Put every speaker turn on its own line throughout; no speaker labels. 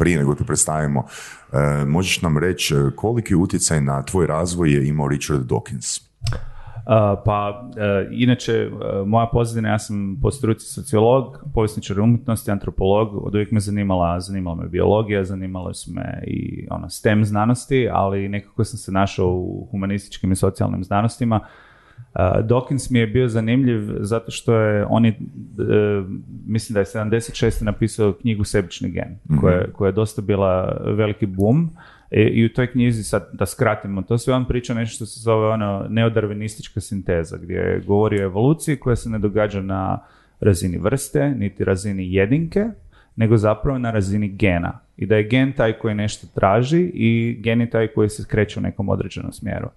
prije nego te predstavimo, e, možeš nam reći koliki utjecaj na tvoj razvoj je imao Richard Dawkins?
pa, e, inače, moja pozadina, ja sam po struci sociolog, povjesničar umjetnosti, antropolog, od uvijek me zanimala, zanimala me biologija, zanimala su me i ono, STEM znanosti, ali nekako sam se našao u humanističkim i socijalnim znanostima, Dawkins mi je bio zanimljiv zato što je on je, mislim da je 76. napisao knjigu Sebični gen, mhm. koja, je dosta bila veliki boom e, i u toj knjizi, sad da skratimo, to sve on priča nešto što se zove ono neodarvinistička sinteza, gdje je govorio o evoluciji koja se ne događa na razini vrste, niti razini jedinke, nego zapravo na razini gena. I da je gen taj koji nešto traži i gen je taj koji se kreće u nekom određenom smjeru.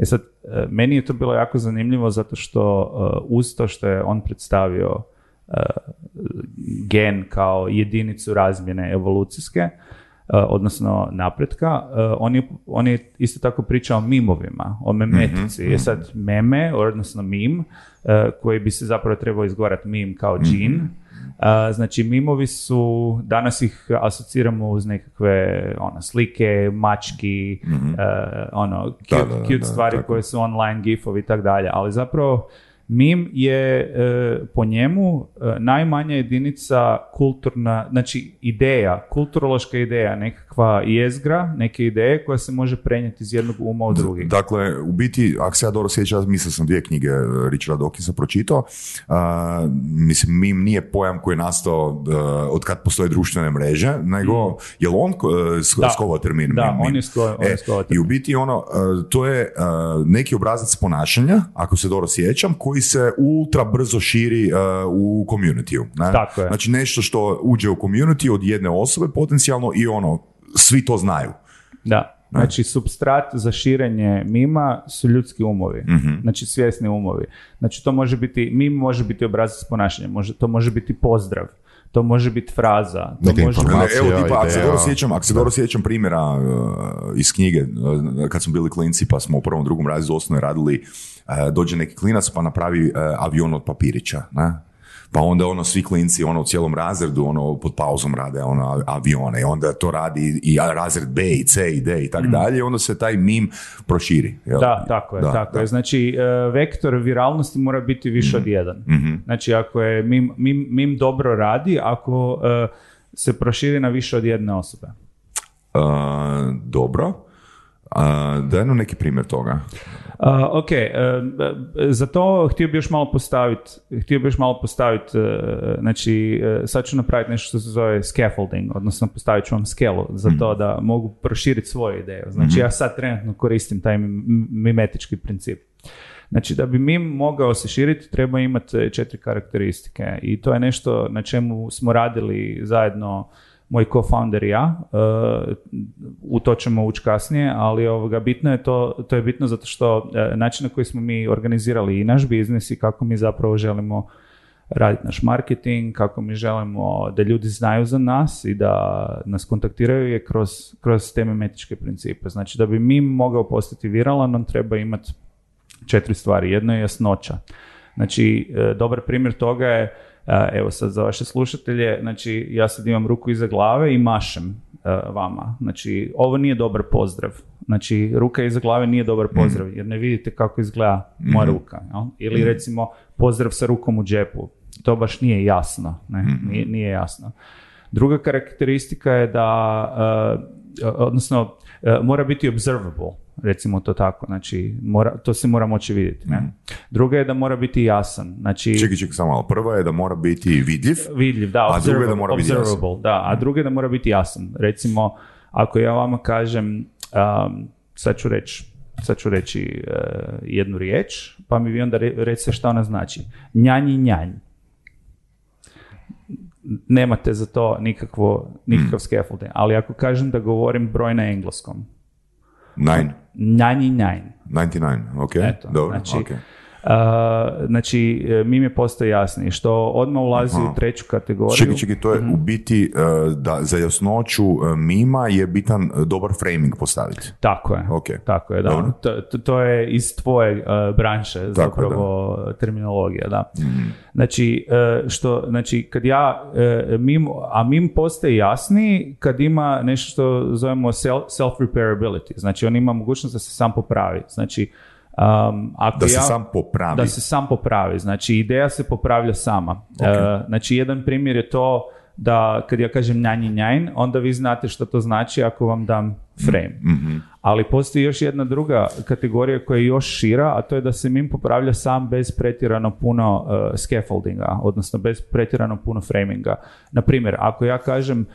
E sad, e, meni je to bilo jako zanimljivo zato što e, uz to što je on predstavio e, gen kao jedinicu razmjene evolucijske, odnosno napretka, on je, on je isto tako pričao o mimovima, o memetici. mm Je sad meme, odnosno mim, koji bi se zapravo trebao izgovarati mim kao džin, mhm znači mimovi su, danas ih asociramo uz nekakve ono, slike, mački, mm ono, cute, cute stvari koje su online gifovi i tako dalje, ali zapravo Mim je e, po njemu e, najmanja jedinica kulturna, znači ideja, kulturološka ideja, nekakva jezgra, neke ideje koja se može prenijeti iz jednog uma u drugi.
Dakle, u biti, ako se ja dobro sjećam, mislio sam dvije knjige e, Richarda Dawkinsa pročitao. mislim, mim nije pojam koji je nastao od kad postoje društvene mreže, nego mm. je li on skovao termin?
Da, on je skovao
I u biti ono, to je neki obrazac ponašanja, ako se dobro sjećam, koji se ultra brzo širi uh, u community Ne?
Tako je.
Znači nešto što uđe u community od jedne osobe potencijalno i ono, svi to znaju.
Da. Znači, substrat za širenje mima su ljudski umovi. mm Znači, svjesni umovi. Znači, to može biti, mim može biti obrazac ponašanja, može, to može biti pozdrav to može biti fraza. To može
Evo, tipa, ako se dobro sjećam, ako se dobro sjećam primjera uh, iz knjige, uh, kad smo bili klinci, pa smo u prvom, drugom razredu osnovno radili, uh, dođe neki klinac pa napravi avion od papirića, ne? Pa onda ono svi klinci ono u cijelom razredu ono pod pauzom rade ono avione i onda to radi i razred B i C i D i tako mm. dalje i onda se taj mim proširi.
Jel? Da, tako je, tako je. Znači e, vektor viralnosti mora biti više od mm. jedan. mm Znači ako je mim, mim, mim dobro radi, ako e, se proširi na više od jedne osobe.
Uh, dobro. Daj nam neki primjer toga.
Uh, ok, uh, za to htio bih još malo postaviti, htio bih još malo postaviti, uh, znači sad ću napraviti nešto što se zove scaffolding, odnosno postavit ću vam skelu za to mhm. da mogu proširiti svoju ideju. Znači mhm. ja sad trenutno koristim taj mimetički princip. Znači da bi mim mogao se širiti treba imati četiri karakteristike i to je nešto na čemu smo radili zajedno moj co-founder i ja, uh, u to ćemo ući kasnije, ali ovoga, bitno je to, to je bitno zato što uh, način na koji smo mi organizirali i naš biznis i kako mi zapravo želimo raditi naš marketing, kako mi želimo da ljudi znaju za nas i da nas kontaktiraju je kroz, kroz te memetičke principe. Znači da bi mi mogao postati viralan, on treba imati četiri stvari. Jedno je jasnoća. Znači, uh, dobar primjer toga je Evo sad za vaše slušatelje, znači ja sad imam ruku iza glave i mašem vama. Znači ovo nije dobar pozdrav. Znači ruka iza glave nije dobar mhm. pozdrav jer ne vidite kako izgleda moja mhm. ruka. Ili recimo pozdrav sa rukom u džepu. To baš nije jasno. Ne? Nije, nije jasno. Druga karakteristika je da, odnosno mora biti observable recimo to tako, znači mora, to se mora moći vidjeti. Ne? Mm. Druga je da mora biti jasan. Znači,
čekaj, čekaj, samo malo. Prva je da mora biti vidljiv,
vidljiv da,
a druga je da mora biti jasan.
Da, a druga je da mora biti jasan. Recimo, ako ja vama kažem, um, sad ću reći, sad ću reći uh, jednu riječ, pa mi vi onda re, recite šta ona znači. Njanj i njanj. Nemate za to nikakvo, nikakav mm. scaffolding. Ali ako kažem da govorim broj na engleskom,
Nine.
99.
99, ok.
Eto,
Dobro,
znači,
ok.
Uh, znači, e, mim je postao jasniji, što odmah ulazi u treću kategoriju.
Čekaj, čekaj, to je
Mhm.
u biti uh, da za jasnoću uh, mima je bitan dobar framing postaviti.
Tako je,
Ok.
tako je, da. To, to, to je iz tvoje uh, branše
Tako
zapravo terminologija, da.
Mhm.
Znači, što, znači, kad ja, mim, a mim postaje jasniji kad ima nešto što zovemo self- self-repairability, znači on ima mogućnost da se sam popravi, znači, um, ako
Da se
ja,
sam popravi.
da se sam popravi. Znači, ideja se popravlja sama. E, znači, jedan primjer je to da kad ja kažem njanji njajn, onda vi znate što to znači ako vam dam frame. Ali postoji još jedna druga kategorija koja je još šira, a to je da se mim popravlja sam bez pretjerano puno uh, scaffoldinga, odnosno bez pretjerano puno framinga. Na primjer, ako ja kažem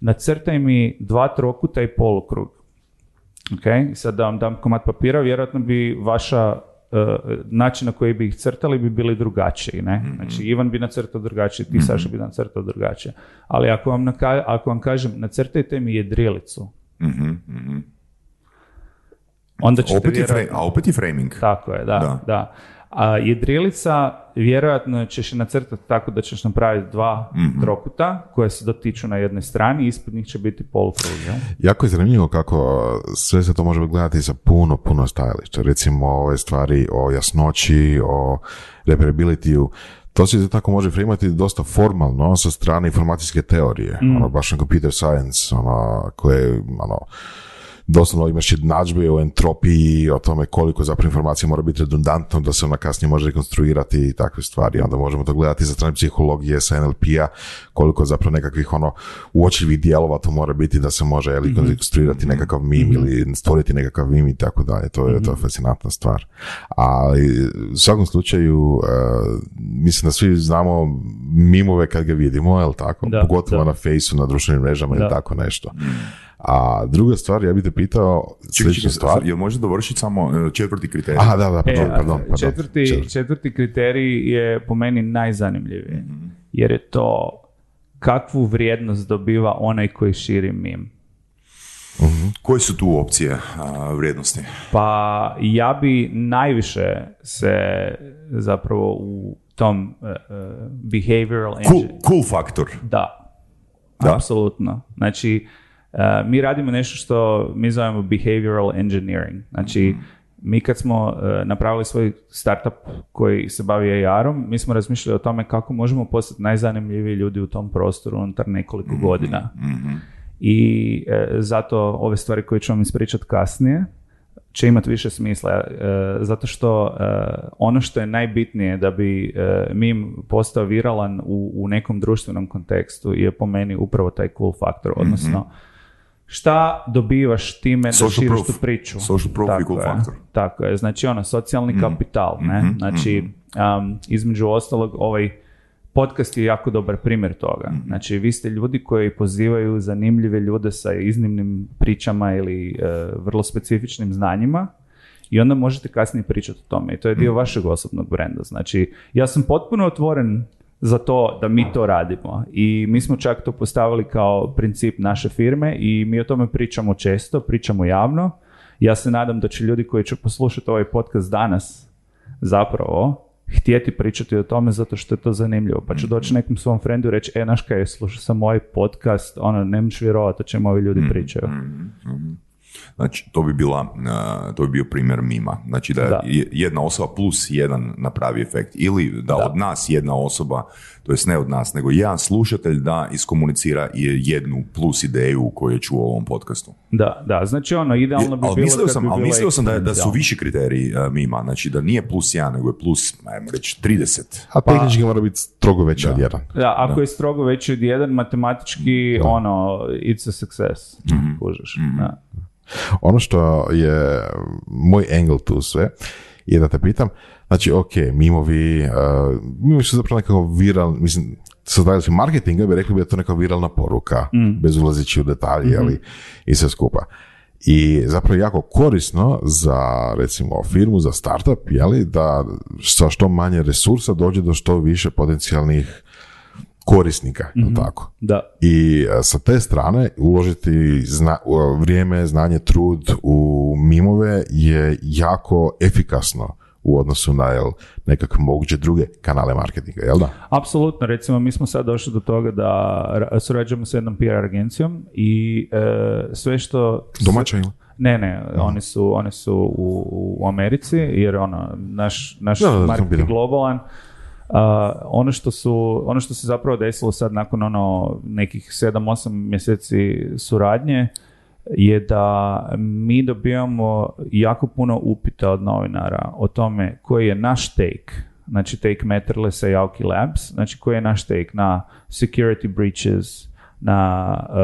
nacrtaj mi dva trokuta i polukrug, Ok, sad da vam dam komad papira, vjerojatno bi vaša e, način na koji bi ih crtali bi bili drugačiji, ne? Znači, Ivan bi nacrtao drugačije, ti Saša bi nacrtao drugačije. Ali ako vam, naka- ako vam kažem, nacrtajte mi jedrilicu,
Mhm, mhm.
onda ćete
Opet je, fra-
vjerojatno...
a opet je framing.
Tako je, da,
Da.
da. A jedrilica, vjerojatno ćeš je nacrtati tako da ćeš napraviti dva
Mhm.
trokuta koje se dotiču na jednoj strani, ispod njih će biti polukrug, jel?
Jako je zanimljivo kako sve se to može gledati sa puno, puno stajališta. Recimo ove stvari o jasnoći, o reparability to se tako može frimati dosta formalno sa strane informacijske teorije, ono, baš na computer science, ono, koje, ono, doslovno imaš jednadžbe o entropiji, o tome koliko zapravo informacija mora biti redundantno da se ona kasnije može rekonstruirati i takve stvari. Onda možemo to gledati sa strane psihologije, sa NLP-a, koliko zapravo nekakvih ono uočljivih dijelova to mora biti da se može ili rekonstruirati nekakav mim ili stvoriti nekakav mim i tako dalje. To je, to je fascinantna stvar. Ali u svakom slučaju e, mislim da svi znamo mimove kad ga vidimo, jel tako?
Da,
Pogotovo
da.
na fejsu, na društvenim mrežama ili tako nešto. A druga stvar, ja bih te pitao sljedeću stvar.
jel može dovršiti samo e, četvrti kriterij?
Aha, da, da,
E,
pardon,
a
pardon, pardon.
četvrti,
Četvrti.
četvrti kriterij je po meni najzanimljiviji. Jer je to kakvu vrijednost dobiva onaj koji širi mim.
Koje su tu opcije a, vrijednosti?
Pa ja bi najviše se zapravo u tom uh, behavioral
Cool,
engine-
cool faktor.
Da,
Da?
apsolutno. Znači, uh, mi radimo nešto što mi zovemo behavioral engineering. Znači,
Mhm.
mi kad smo uh, napravili svoj startup koji se bavi AR-om, mi smo razmišljali o tome kako možemo postati najzanimljiviji ljudi u tom prostoru unutar nekoliko
Mhm.
godina. I e, zato ove stvari koje ću vam ispričati kasnije će imati više smisla, e, zato što e, ono što je najbitnije da bi mim postao viralan u, u nekom društvenom kontekstu je po meni upravo taj cool faktor, odnosno šta dobivaš time da
Social
širiš
proof.
tu priču.
Social proof
Tako je,
faktor.
Tako je, znači ono, socijalni kapital, ne? Znači, um, između ostalog, ovaj podcast je jako dobar primjer toga. Znači, vi ste ljudi koji pozivaju zanimljive ljude sa iznimnim pričama ili e, vrlo specifičnim znanjima i onda možete kasnije pričati o tome. I to je dio vašeg osobnog brenda. Znači, ja sam potpuno otvoren za to da mi to radimo. I mi smo čak to postavili kao princip naše firme i mi o tome pričamo često, pričamo javno. Ja se nadam da će ljudi koji će poslušati ovaj podcast danas zapravo htjeti pričati o tome zato što je to zanimljivo. Pa ću doći nekom svom frendu i reći, e, naš kaj, slušao sam ovaj podcast, ono, ne možeš vjerovati o čemu ovi ljudi pričaju.
Znači, to bi bila, a, to bi bio primjer mima. Znači da,
Da.
je jedna osoba plus jedan napravi efekt. Ili da, od nas jedna osoba, to jest ne od nas, nego jedan slušatelj da iskomunicira jednu plus ideju koju je čuo u ovom podcastu.
Da, da, znači ono, idealno bi
ali
bilo
mislio
kad
sam,
bi
ali mislio sam da, da su viši kriteriji a, mima. Znači da nije plus jedan, nego je plus, ajmo reći, 30.
A tehnički mora biti strogo veći od jedan.
Da, ako je strogo veći od jedan, matematički, ono, it's a success.
Mhm.
Kužiš, da.
Ono što je moj angle tu sve je da te pitam, znači ok, mimovi, uh, mimovi su zapravo nekako viral, mislim, sa stajališta marketinga bi rekli bi da je to neka viralna poruka, bez ulazeći u detalje, ali i sve skupa. I zapravo je jako korisno za recimo firmu, za startup, jeli, da sa što manje resursa dođe do što više potencijalnih korisnika, jel tako?
Da,
I e, sa te strane uložiti zna, u- vrijeme, znanje, trud u
mimove je jako efikasno u odnosu na jel, nekakve moguće druge kanale marketinga, jel da?
Apsolutno, recimo mi smo sad došli do toga da ra- surađujemo sa jednom PR agencijom i e, sve što...
Domaća ili?
Ne, ne, oni su, oni su u, u Americi, jer ono, naš, naš
Da, da,
market je globalan. A, ono što su, ono što se zapravo desilo sad nakon ono nekih 7-8 mjeseci suradnje je da mi dobijamo jako puno upita od novinara o tome koji je naš take, znači take Matterlessa i Auki Labs, znači koji je naš take na security breaches, na uh,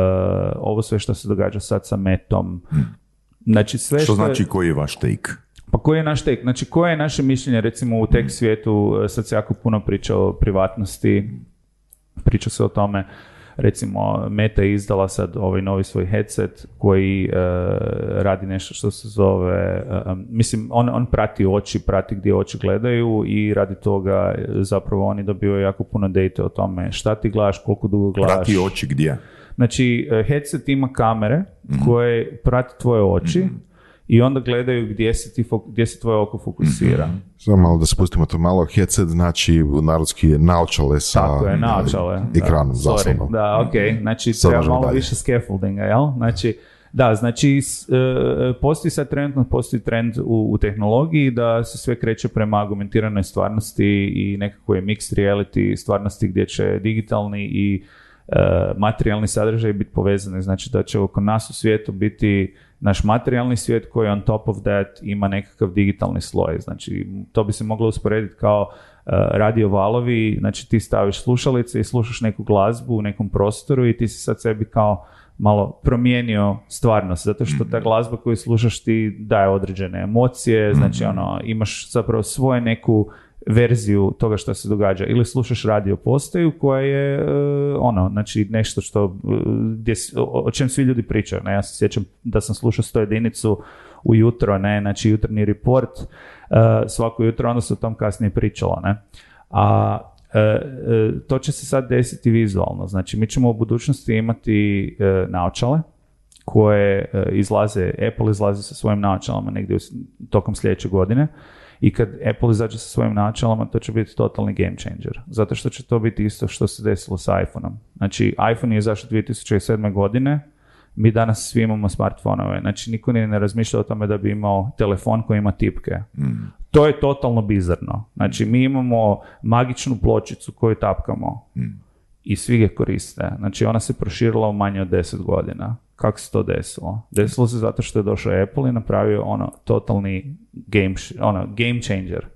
ovo sve što se događa sad sa metom, Znači sve
Što
što,
znači koji je vaš take?
pa koji je naš tek? Znači koje je naše mišljenje recimo u tek svijetu, e, sad se jako puno priča o privatnosti, priča se o tome, recimo Meta je izdala sad ovaj novi svoj headset koji e, radi nešto što se zove, e, e, mislim on, on prati oči, prati gdje oči gledaju i radi toga zapravo oni dobivaju jako puno data o tome šta ti gledaš, koliko dugo gledaš.
Prati oči gdje?
Znači, headset ima kamere koje prati tvoje oči i onda gledaju gdje se, ti fok- gdje se tvoje oko fokusira.
Samo malo da spustimo to malo. Headset znači narodski je naočale sa
Tako je, naočale. da.
ekranom,
Sorry.
zaslonom.
Da, ok. Znači,
Sad
treba malo
dalje.
više scaffoldinga, jel? Znači, da, znači, e, postoji sad trenutno postoji trend u, u tehnologiji da se sve kreće prema argumentiranoj stvarnosti i nekako je mixed reality stvarnosti gdje će digitalni i e, materijalni sadržaj biti povezani. Znači da će oko nas u svijetu biti naš materijalni svijet koji on top of that ima nekakav digitalni sloj. Znači to bi se moglo usporediti kao e, radio valovi, znači ti staviš slušalice i slušaš neku glazbu u nekom prostoru i ti si sad sebi kao malo promijenio stvarnost, zato što ta glazba koju slušaš ti daje određene emocije, znači ono, imaš zapravo svoje neku verziju toga što se događa. Ili slušaš radio postaju koja je e, ono, znači nešto što, e, gdje, o, čem svi ljudi pričaju. Ne? Ja se sjećam da sam slušao sto jedinicu ujutro, ne, znači jutarnji report, e, svako jutro, onda se o tom kasnije pričalo, ne. A to će se sad desiti vizualno, znači mi ćemo u budućnosti imati naočale, koje izlaze, Apple izlazi sa svojim naočalama negdje tokom sljedeće godine i kad Apple izađe sa svojim naočalama, to će biti totalni game changer. Zato što će to biti isto što se desilo sa iPhoneom. Znači, iPhone je izašao 2007. godine, mi danas svi imamo smartfonove. Znači, niko ni ne razmišlja o tome da bi imao telefon koji ima tipke. To je totalno bizarno. Znači, mi imamo magičnu pločicu koju tapkamo i svi ga koriste. Znači, ona se proširila u manje od 10 godina. Kako se to desilo? Desilo se zato što je došao Apple i napravio ono totalni game, ono, game changer.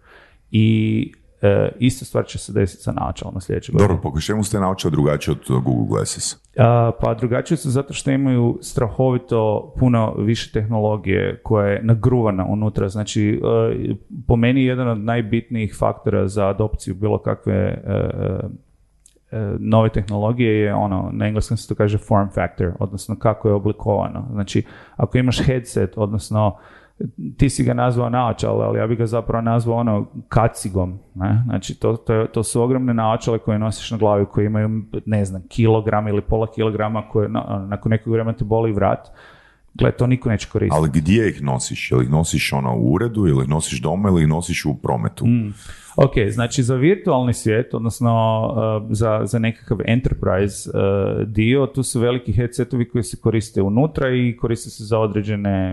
I e, ista stvar će se desiti sa naočalama sljedeće godine.
Dobro, po čemu ste naučili drugačije od Google Glasses?
A, pa drugačije su zato što imaju strahovito puno više tehnologije koja je nagruvana unutra. Znači, e, po meni jedan od najbitnijih faktora za adopciju bilo kakve e, e, nove tehnologije je ono, na engleskom se to kaže form factor, odnosno kako je oblikovano. Znači, ako imaš headset, odnosno ti si ga nazvao naočale, ali ja bih ga zapravo nazvao ono kacigom. Ne? Znači, to, to, je- to su ogromne naočale koje nosiš na glavi, koje imaju, ne znam, kilogram ili pola kilograma, koje na- nakon nekog vremena te boli vrat. Gle, to niko neće koristiti.
Ali gdje ih nosiš? Jel ih nosiš ono u uredu, ili ih nosiš doma, ili ih nosiš u prometu?
Ok, znači za virtualni svijet, odnosno uh, za, za nekakav enterprise uh, dio, tu su veliki headsetovi koji se koriste unutra i koriste se za određene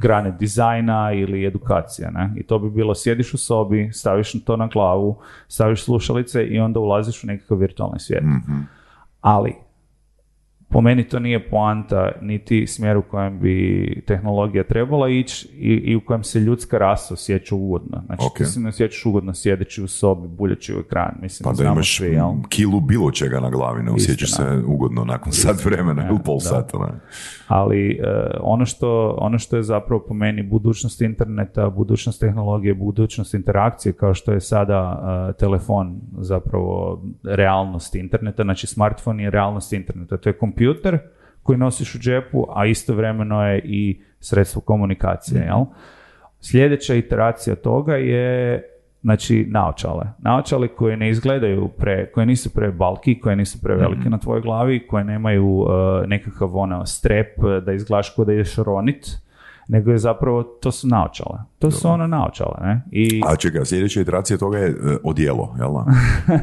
grane dizajna ili edukacije. Ne? I to bi bilo sjediš u sobi, staviš to na glavu, staviš slušalice i onda ulaziš u nekakav virtualni svijet. Ali, po meni to nije poanta niti smjer u kojem bi tehnologija trebala ići i, i u kojem se ljudska rasa osjeća ugodno. Znači,
Ok.
ti se ne osjećaš ugodno sjedeći u sobi, buljeći u ekran. Mislim,
Pa da imaš
svi, jel?
kilu bilo čega na glavi, ne osjećaš
Istina.
se ugodno nakon sat vremena ili pol
da.
sata. Ne?
Ali e, ono, što, ono što je zapravo po meni budućnost interneta, budućnost tehnologije, budućnost interakcije, kao što je sada e, telefon zapravo realnost interneta, znači smartphone je realnost interneta. To je kompjuter koji nosiš u džepu, a istovremeno je i sredstvo komunikacije, jel? Sljedeća iteracija toga je znači naočale. Naočale koje ne izgledaju pre, koje nisu pre balki, koje nisu prevelike na tvojoj glavi, koje nemaju uh, nekakav ono strep da izgledaš kao da ideš ronit, nego je zapravo, to su naočale. To su ono naočale, ne? I,
A čekaj, sljedeća iteracija toga je e, odijelo, jel da?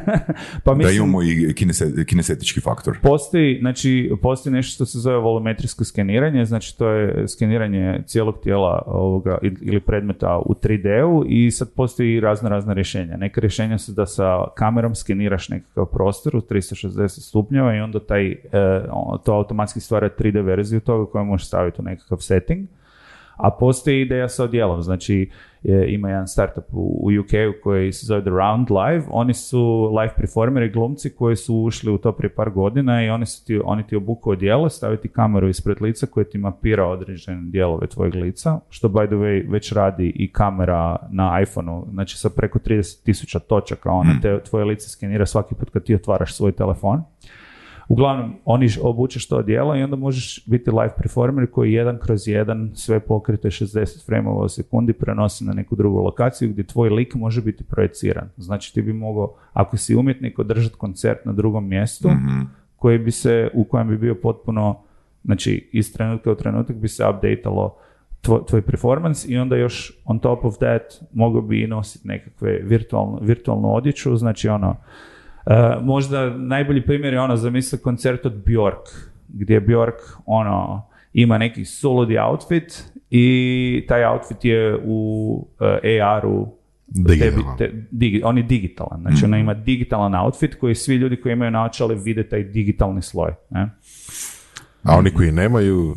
pa
Da
mislim,
imamo i kinese- kinesetički faktor.
Postoji, znači, postoji nešto što se zove volumetrijsko skeniranje, znači to je skeniranje cijelog tijela ovoga, ili- predmeta u 3D-u i sad postoji razno razna rješenja. Neka rješenja su da sa kamerom skeniraš nekakav prostor u 360 stupnjeva i onda taj, e, to automatski stvara 3D verziju toga koju možeš staviti u nekakav setting. A postoji ideja sa odjelom, znači je, ima jedan startup u, u UK koji se zove The Round Live, oni su live performeri, glumci koji su ušli u to prije par godina i oni, su ti, oni ti obuku odijelo, staviti kameru ispred lica koja ti mapira određene dijelove tvojeg lica, što by the way već radi i kamera na iPhoneu, znači sa preko 30.000 točaka, ona te, tvoje lice skenira svaki put kad ti otvaraš svoj telefon. Uglavnom, oni obučeš to odijelo i onda možeš biti live performer koji jedan kroz jedan sve pokrite 60 frameova u sekundi prenosi na neku drugu lokaciju gdje tvoj lik može biti projeciran. Znači ti bi mogao, ako si umjetnik, održati koncert na drugom mjestu koji bi se, u kojem bi bio potpuno, znači iz trenutka u trenutak bi se updatealo tvoj, tvoj performance i onda još on top of that mogao bi i nositi nekakve virtualnu, virtualnu odjeću, znači ono, možda najbolji primjer je ono, zamisli koncert od Bjork, gdje Bjork ono, ima neki solidi outfit i taj outfit je u e, AR-u
Digitalan.
tebi- te- digi- on je digitalan, znači ona ima digitalan outfit koji svi ljudi koji imaju naočale vide taj digitalni sloj. Ne?
A oni koji nemaju,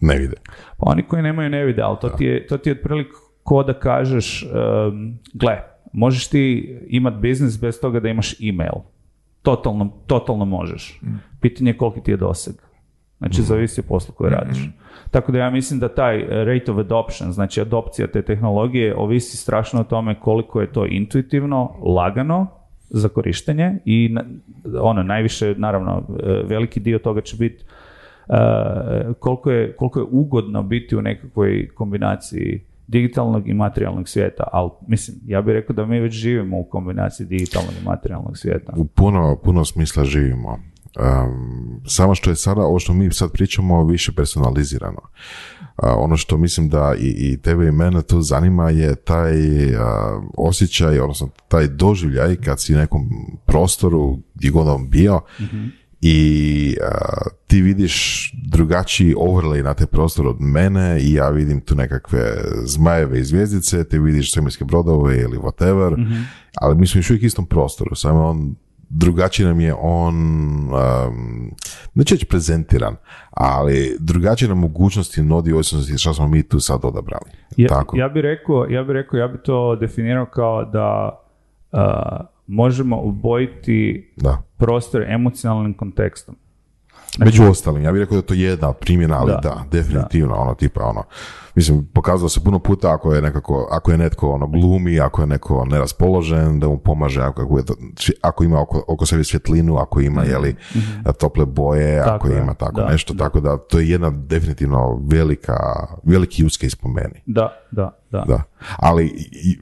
ne vide.
Pa oni koji nemaju ne vide, ali to ti je, to ti je otprilike ko da kažeš, um, gle, možeš ti imat biznis bez toga da imaš email. Totalno, totalno možeš. Pitanje je koliki ti je doseg. Znači, zavisi o poslu koji radiš. Tako da ja mislim da taj eh, rate of adoption, znači adopcija te tehnologije, ovisi strašno o tome koliko je to intuitivno, lagano za korištenje i ono, najviše, naravno, eh, veliki dio toga će biti uh, koliko, je, koliko je ugodno biti u nekakvoj kombinaciji digitalnog i materijalnog svijeta, ali mislim, ja bih rekao da mi već živimo u kombinaciji digitalnog i materijalnog svijeta.
U puno, puno smisla živimo. Um, samo što je sada, ovo što mi sad pričamo, više personalizirano. A, ono što mislim da i, i tebe i mene tu zanima je taj a, osjećaj, odnosno taj doživljaj kad si u nekom prostoru gdje god on bio i a, ti vidiš drugačiji overlay na taj prostor od mene i ja vidim tu nekakve zmajeve i zvijezdice, ti vidiš svemirske brodove ili whatever, ali mi smo još uvijek istom prostoru, samo on drugačiji nam je on, um, neću reći prezentiran, ali drugačije nam mogućnosti nudi ovisnosti što smo mi tu sad odabrali.
Ja,
Tako.
ja bih rekao, ja bih rekao, ja bi to definirao kao da uh, možemo obojiti
Da.
prostor emocionalnim kontekstom.
Među ostalim, ja bih rekao da je to jedna primjena, ali da,
Da.
definitivno, ono, tipa, ono, mislim, pokazalo se puno puta ako je nekako, ako je netko, ono, glumi, ako je neko neraspoložen, da mu pomaže, ako, ako, je to- ako ima oko, oko sebe svjetlinu, ako ima, jeli, tople boje, ako.
Tako je,
ima tako
da,
nešto, tako da to je jedna definitivno velika, veliki use case po meni.
Da, da, da.
Da. Ali i,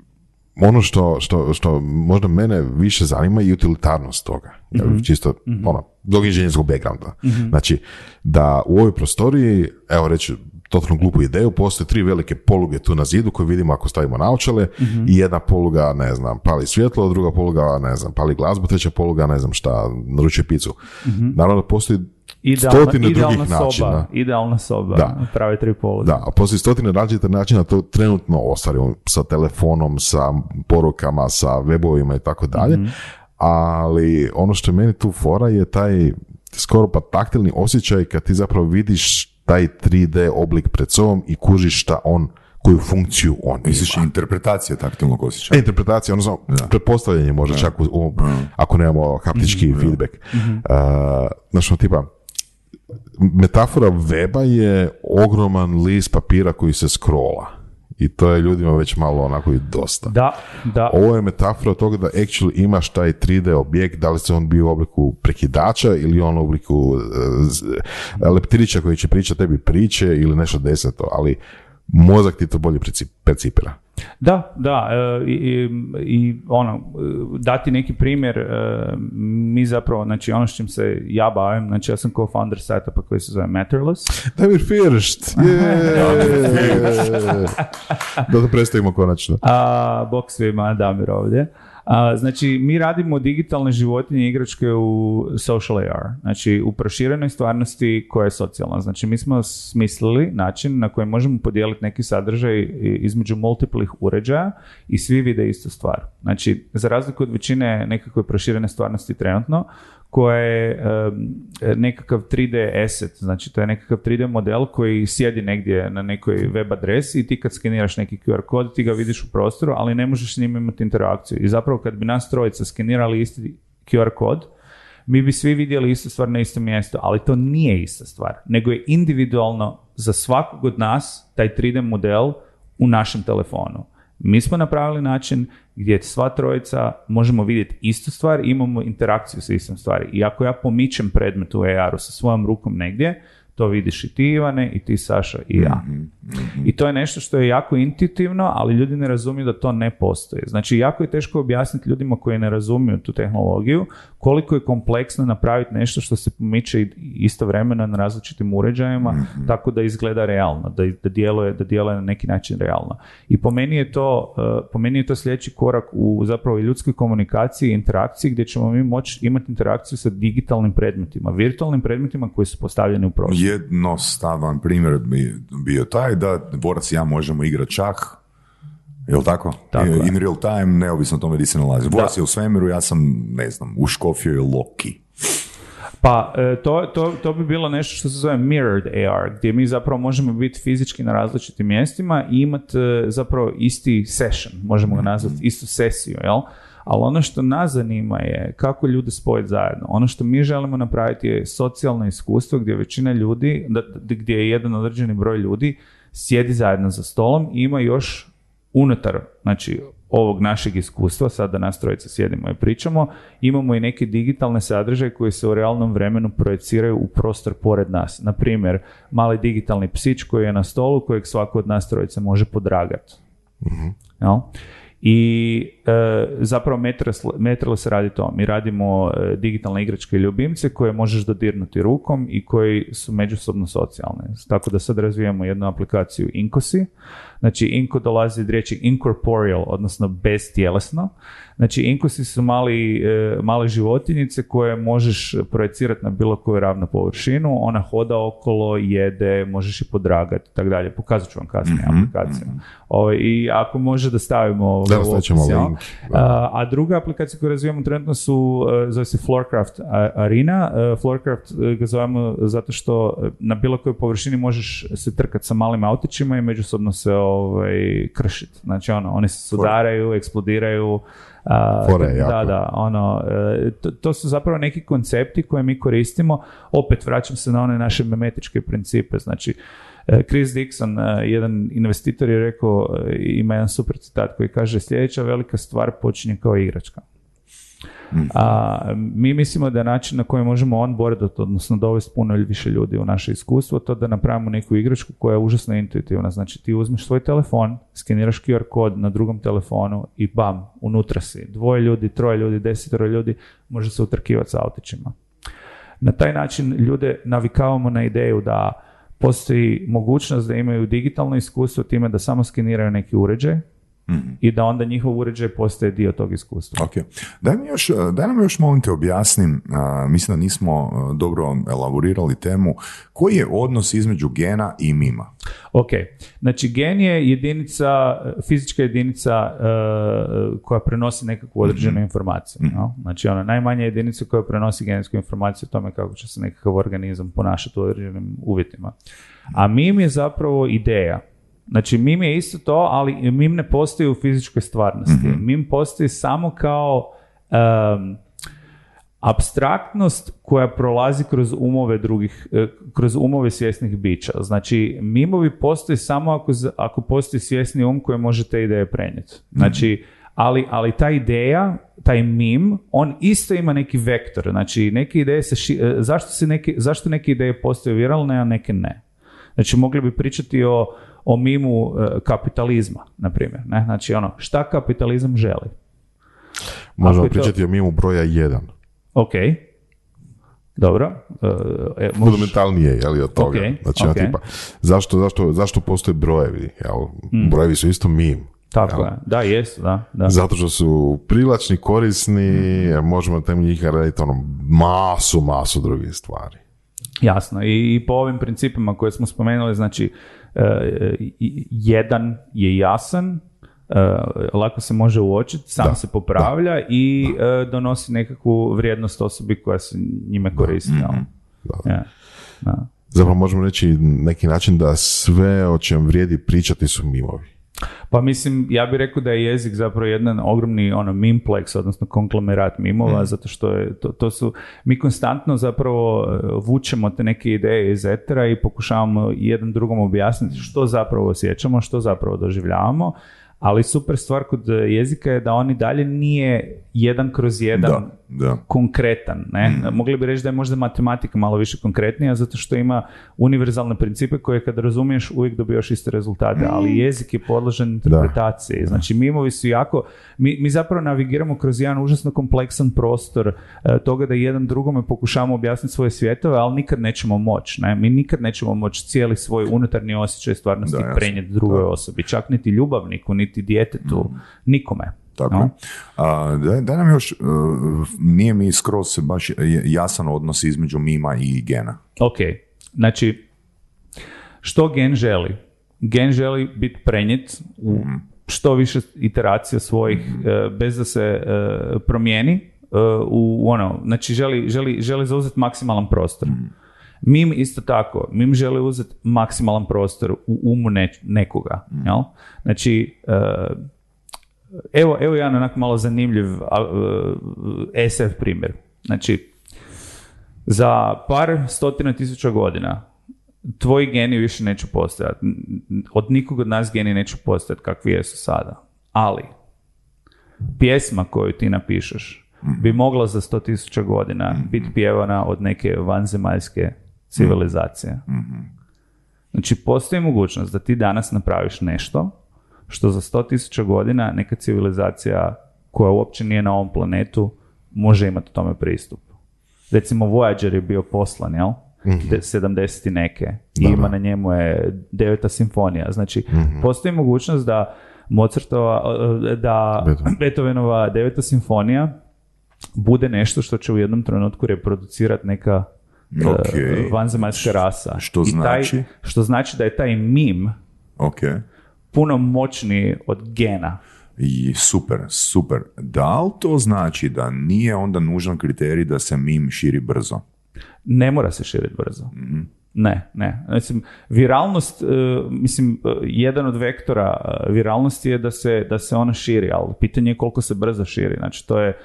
ono što, što, što možda mene više zanima je utilitarnost toga. Ja
Mhm.
Čisto, ono, zbog inženjerskog backgrounda. Znači, da u ovoj prostoriji, evo reći, totalno glupu ideju, postoje tri velike poluge tu na zidu koje vidimo ako stavimo naočale
Mhm.
i jedna poluga, ne znam, pali svjetlo, druga poluga, ne znam, pali glazbu, treća poluga, ne znam šta, naručuje picu. Naravno, postoji
Mhm. Idealna,
stotine
idealna
drugih
soba,
načina.
idealna soba,
Da.
prave tri poluge.
Da, a postoji stotine različitih načina to trenutno ostvarimo sa telefonom, sa porukama, sa webovima i tako dalje. Ali ono što je meni tu fora je taj skoro pa taktilni osjećaj kad ti zapravo vidiš taj 3D oblik pred sobom i kužiš šta on, koju funkciju on
Misliš
ima.
interpretacija taktilnog osjećaja?
E, interpretacija, odnosno pretpostavljanje možda čak u, u- ako nemamo haptički feedback. Uh, znaš, ono, tipa, metafora weba je ogroman list papira koji se scrolla. I to je ljudima već malo onako i dosta.
Da, da.
Ovo je metafora toga da actually imaš taj 3D objekt, da li se on bio u obliku prekidača ili on u obliku z- leptirića koji će pričati tebi priče ili nešto deseto, ali mozak ti to bolje perci- percipira.
Da, da, e, i, i, i ono, e, dati neki primjer, e, mi zapravo, znači ono s čim se ja bavim, znači ja sam co-founder startupa koji se zove Matterless.
Damir First, je! da to predstavimo konačno.
A, bok svima, Damir ovdje. A, znači, mi radimo digitalne životinje igračke u social AR, znači u proširenoj stvarnosti koja je socijalna. Znači, mi smo smislili način na koji možemo podijeliti neki sadržaj između multiplih uređaja i svi vide istu stvar. Znači, za razliku od većine nekakve proširene stvarnosti trenutno, koja je nekakav 3D asset, znači to je nekakav 3D model koji sjedi negdje na nekoj web adresi i ti kad skeniraš neki QR kod ti ga vidiš u prostoru, ali ne možeš s njim imati interakciju. I zapravo kad bi nas trojica skenirali isti QR kod, mi bi svi vidjeli istu stvar na istom mjestu, ali to nije ista stvar, nego je individualno za svakog od nas taj 3D model u našem telefonu. Mi smo napravili način gdje sva trojica možemo vidjeti istu stvar imamo interakciju sa istom stvari. I ako ja pomičem predmet u AR-u sa svojom rukom negdje, to vidiš i ti Ivane, i ti Saša, i ja. Mhm, mhm. I to je nešto što je jako intuitivno, ali ljudi ne razumiju da to ne postoji. Znači, jako je teško objasniti ljudima koji ne razumiju tu tehnologiju koliko je kompleksno napraviti nešto što se pomiče istovremeno na različitim uređajima, mhm. tako da izgleda realno, da, da, djeluje, da djeluje na neki način realno. I po meni je to, uh, po meni je to sljedeći korak u zapravo ljudskoj komunikaciji i interakciji gdje ćemo mi moći imati interakciju sa digitalnim predmetima, virtualnim predmetima koji su postavljeni u prostoru
jednostavan primjer bi bio taj da borac i ja možemo igrati šah Jel tako? tako In real time, neovisno o tome gdje se nalazi. Borac je u svemiru, ja sam, ne znam, u Škofiju Loki.
Pa e, to, to, to bi bilo nešto što se zove mirrored AR, gdje mi zapravo možemo biti fizički na različitim mjestima i imati e, zapravo isti session, možemo ga nazvati, istu sesiju, jel? Ali ono što nas zanima je kako ljude spojiti zajedno. Ono što mi želimo napraviti je socijalno iskustvo gdje većina ljudi, gdje je jedan određeni broj ljudi sjedi zajedno za stolom i ima još unutar, znači ovog našeg iskustva, sada nas trojica sjedimo i pričamo, imamo i neke digitalne sadržaje koji se u realnom vremenu projeciraju u prostor pored nas. Na primjer, mali digitalni psić koji je na stolu kojeg svako od nas trojice može podragati. mm i e, zapravo se radi to. Mi radimo e, digitalne igračke ljubimce koje možeš dodirnuti rukom i koji su međusobno socijalne. Tako da sad razvijamo jednu aplikaciju Inkosi. Znači Inko dolazi od riječi incorporeal, odnosno bestjelesno. Znači inkusi su mali, e, male životinjice koje možeš projecirati na bilo koju ravnu površinu, ona hoda okolo, jede, možeš i podragati i tako dalje. Pokazat ću vam kasnije mm-hmm. aplikaciju. mm I ako može da stavimo
da, link.
A, a druga aplikacija koju razvijamo trenutno su, e, zove se Floorcraft Arena. E, Floorcraft ga zovemo zato što na bilo kojoj površini možeš se trkati sa malim autićima i međusobno se ovaj, kršiti. Znači ono, oni se sudaraju, eksplodiraju, da, da, ono, e, to, to, su zapravo neki koncepti koje mi koristimo. Opet vraćam se na one naše memetičke principe. Znači, e, Chris Dixon, e, jedan investitor je rekao, ima jedan super citat koji kaže sljedeća velika stvar počinje kao igračka. A, mi mislimo da je način na koji možemo onboardati, odnosno dovesti puno više ljudi u naše iskustvo, to da napravimo neku igračku koja je užasno intuitivna. Znači ti uzmeš svoj telefon, skeniraš QR kod na drugom telefonu i bam, unutra si. Dvoje ljudi, troje ljudi, desetero ljudi, može se utrkivati sa autićima. Na taj način ljude navikavamo na ideju da postoji mogućnost da imaju digitalno iskustvo time da samo skeniraju neki uređaj, i da onda njihov uređaj postaje dio tog iskustva.
Ok. Daj, mi još, daj nam još molim te objasnim, mislim da nismo dobro elaborirali temu, koji je odnos između gena i mima?
Ok, znači gen je jedinica, fizička jedinica koja prenosi nekakvu određenu mm informaciju. No? Znači ona najmanja jedinica koja prenosi genetsku informaciju o tome kako će se nekakav organizam ponašati u određenim uvjetima. A mim je zapravo ideja Znači, mim je isto to, ali mim ne postoji u fizičkoj stvarnosti. mm Mim postoji samo kao um, abstraktnost koja prolazi kroz umove drugih, e, kroz umove svjesnih bića. Znači, mimovi postoji samo ako, ako postoji svjesni um koji može te ideje prenijeti. Znači, ali, ali ta ideja, taj mim, on isto ima neki vektor. Znači, neke ideje se e, zašto, se neke, zašto neke ideje postaju viralne, a neke ne? Znači, mogli bi pričati o o mimu e, kapitalizma, na primjer. Ne? Znači ono, šta kapitalizam želi?
Možemo pričati o mimu broja jedan.
Ok. Dobro. E, e, možeš-
fundamentalnije je li, od toga. Znači, ono
ok.
tipa, zašto, zašto, zašto postoje brojevi? Jel? Brojevi su isto mim.
Mm. Tako
jel?
je. Da, jesu, da. da.
Zato što su privlačni, korisni, možemo na temelju njih raditi ono masu, masu drugih stvari.
Jasno. I, po ovim principima koje smo spomenuli, znači, e, jedan je jasan, e, lako se može uočiti, sam
Da,
se popravlja i e, donosi nekakvu vrijednost osobi koja se njime koristi.
Da.
Ja. Da.
Zapravo možemo reći neki način da sve o čem vrijedi pričati su mimovi.
Pa mislim, ja bih rekao da je jezik zapravo jedan ogromni ono mimplex, odnosno konglomerat mimova, zato što je, to, to su, mi konstantno zapravo e, vučemo te neke ideje iz etera i pokušavamo jedan drugom objasniti što zapravo osjećamo, što zapravo doživljavamo, ali super stvar kod jezika je da on i dalje nije jedan kroz jedan
Da, da.
konkretan. Ne? Mogli bi reći da je možda matematika malo više konkretnija zato što ima univerzalne principe koje kad razumiješ uvijek dobijaš iste rezultate, ali jezik je podložen interpretaciji. Znači mimovi su jako, mi, mi zapravo navigiramo kroz jedan užasno kompleksan prostor e, toga da jedan drugome pokušavamo objasniti svoje svjetove, ali nikad nećemo moći. Ne? Mi nikad nećemo moći cijeli svoj unutarnji osjećaj stvarnosti
Da,
prenijeti drugoj osobi, čak niti ljubavniku, niti djetetu, nikome.
Tako
No?
je. A, daj, daj nam još, uh, nije mi skroz baš jasan odnos između mima i gena.
Ok, znači, što gen želi? Gen želi biti prenijet u što više iteracija svojih, e, bez da se e, promijeni, e, u ono, znači želi, želi, želi zauzeti maksimalan prostor. Mim isto tako, mim želi uzeti maksimalan prostor u umu ne- nekoga, jel? Znači, e, evo, evo jedan onak malo zanimljiv a, e, SF primjer. Znači, za par stotina tisuća godina tvoji geni više neće postojati. Od nikog od nas geni neće postojati kakvi jesu sada. Ali, pjesma koju ti napišeš bi mogla za sto tisuća godina biti pjevana od neke vanzemaljske civilizacije. Znači, postoji mogućnost da ti danas napraviš nešto što za sto tisuća godina neka civilizacija koja uopće nije na ovom planetu može imati tome pristup. Recimo Voyager je bio poslan, jel? De- 70 i neke. I ima na njemu je deveta simfonija. Znači, postoji mogućnost da Mozartova, da
Beethoven.
Beethovenova deveta simfonija bude nešto što će u jednom trenutku reproducirati neka e,
Ok.
vanzemaljska rasa.
Što
I taj-
znači?
što znači da je taj mim
Ok.
Puno moćniji od gena.
I super, super. Da li to znači da nije onda nužan kriterij da se mim širi brzo?
Ne mora se širiti brzo. Ne, ne. Mislim, viralnost, e, mislim, e, jedan od vektora e, viralnosti je da se, da se ona širi, ali pitanje je koliko se brzo širi. Znači, to je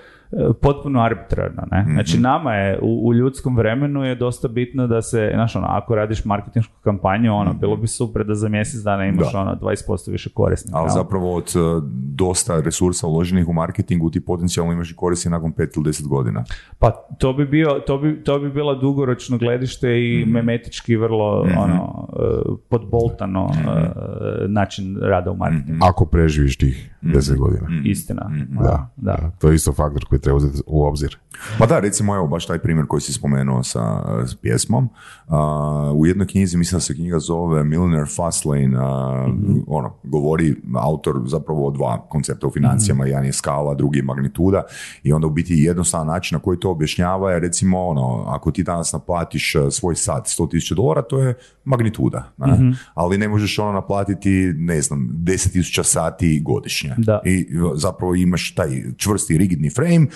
potpuno arbitrarno. Ne? Znači, nama je u, u ljudskom vremenu je dosta bitno da se, znaš, ono, ako radiš marketinšku kampanju, ono, bilo bi super da za mjesec dana imaš
Da.
ono 20% više korisnika.
Ali zapravo od uh, dosta resursa uloženih u marketingu ti potencijalno imaš i koristi nakon 5 ili 10 godina.
Pa to bi bio, to bi, to bi bila dugoročno gledište i memetički vrlo ono, e, podboltano e, način rada u marketingu.
Ako preživiš tih deset godina.
Istina.
Da,
da.
da. To je isto faktor koji treba uzeti u obzir.
Pa da, recimo evo baš taj primjer koji si spomenuo sa s pjesmom. A, u jednoj knjizi, mislim da se knjiga zove Millionaire Fastlane, a, ono, govori autor zapravo o dva koncepta u financijama, jedan je skala, drugi je magnituda i onda u biti jednostavan način na koji to objašnjava je recimo ono, ako ti danas naplatiš a, svoj sat 100.000 dolara, to je magnituda, ne? ali ne možeš ono naplatiti, ne znam, 10.000 sati godišnje.
Da.
I zapravo imaš taj čvrsti, rigidni frame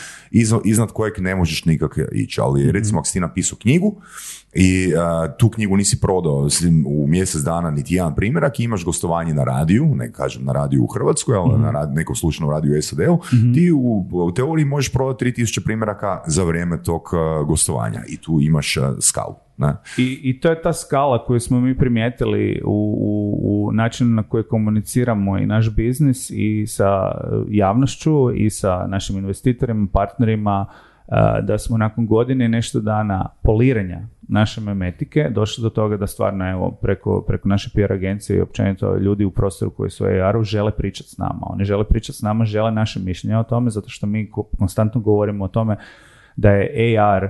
iznad kojeg ne možeš nikak ići. Ali recimo ako si ti napisao knjigu i a, tu knjigu nisi prodao u mjesec dana niti jedan primjerak i imaš gostovanje na radiju, ne kažem na radiju u Hrvatskoj, ali na rad, nekom slučajnom radiju u SAD-u, ti u, u teoriji možeš prodati 3000 primjeraka za vrijeme tog a, gostovanja i tu imaš a, skalu. Ne?
I, I to je ta skala koju smo mi primijetili u, u, u načinu na koji komuniciramo i naš biznis i sa javnošću i sa našim investitorima, partnerima, da smo nakon godine nešto dana poliranja naše memetike došli do toga da stvarno evo preko, preko naše PR agencije i općenito ljudi u prostoru koji su AR-u žele pričati s nama. Oni žele pričati s nama, žele naše mišljenje o tome zato što mi ko- konstantno govorimo o tome da je AR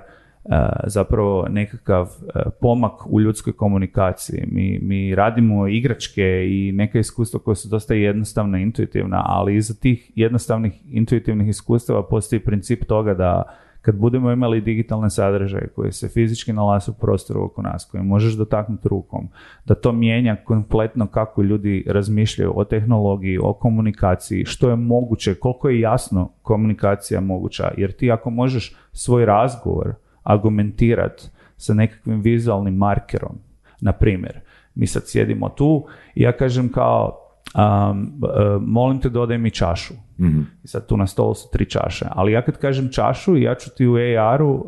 zapravo nekakav e, pomak u ljudskoj komunikaciji. Mi, mi radimo igračke i neka iskustva koja su dosta jednostavna, intuitivna, ali iza tih jednostavnih intuitivnih iskustava postoji princip toga da kad budemo imali digitalne sadržaje koje se fizički nalaze u prostoru oko nas, koje možeš dotaknuti rukom, da to mijenja kompletno kako ljudi razmišljaju o tehnologiji, o komunikaciji, što je moguće, koliko je jasno komunikacija moguća, jer ti ako možeš svoj razgovor argumentirati sa nekakvim vizualnim markerom, na primjer, mi sad sjedimo tu i ja kažem kao um, molim te dodaj mi čašu. mm I sad tu na stolu su tri čaše. Ali ja kad kažem čašu, ja ću ti u AR-u uh,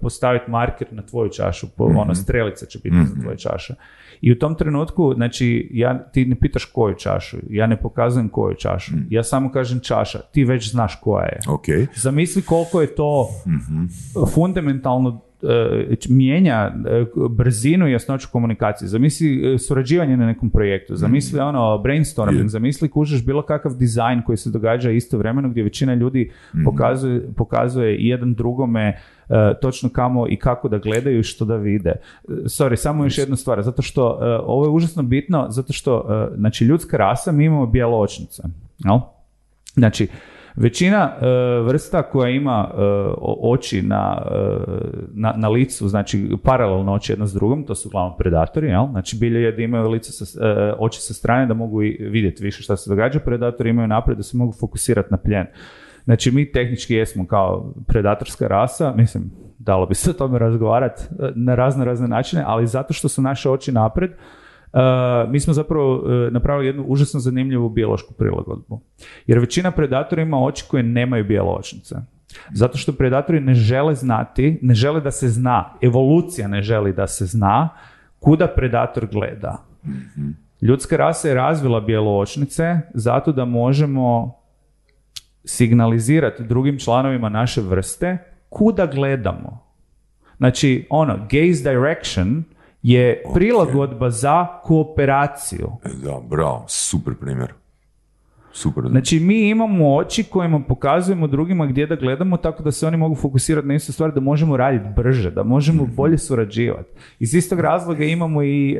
postaviti marker na tvoju čašu, po, mm ono strelica će biti mm za tvoje čaše. I u tom trenutku, znači, ja, ti ne pitaš koju čašu, ja ne pokazujem koju čašu, ja samo kažem čaša, ti već znaš koja je.
Okay.
Zamisli koliko je to mm fundamentalno E, mijenja e, brzinu i jasnoću komunikacije. Zamisli e, surađivanje na nekom projektu, zamisli mm. ono brainstorming, zamisli kužeš bilo kakav dizajn koji se događa istovremeno gdje većina ljudi mm. pokazuje, pokazuje jedan drugome točno kamo i kako da gledaju i što da vide. Sorry, samo još jedna stvar, zato što ovo je užasno bitno, zato što znači ljudska rasa, mi imamo bijelo očnice. Jel? Znači, Većina e, vrsta koja ima e, oči na, e, na, na, licu, znači paralelno oči jedna s drugom, to su uglavnom predatori, jel? znači bilje je da imaju lice sa, oči sa strane da mogu vidjeti više što se događa, predatori imaju naprijed da se mogu fokusirati na pljen. Znači mi tehnički jesmo kao predatorska rasa, mislim, dalo bi se o tome razgovarati na razne razne načine, ali zato što su naše oči napred, Mi smo zapravo uh, napravili jednu užasno zanimljivu biološku prilagodbu. Jer većina predatora ima oči koje nemaju bijelo očnice. Zato što predatori ne žele znati, ne žele da se zna, evolucija ne želi da se zna kuda predator gleda. Ljudska rasa je razvila očnice zato da možemo signalizirati drugim članovima naše vrste kuda gledamo. Znači, ono, gaze direction je prilagodba za kooperaciju.
E, da, bravo, super primjer. Super.
Znači mi imamo oči kojima pokazujemo drugima gdje da gledamo tako da se oni mogu fokusirati na istu stvar, da možemo raditi brže, da možemo mhm. bolje surađivati. Iz istog razloga imamo i e,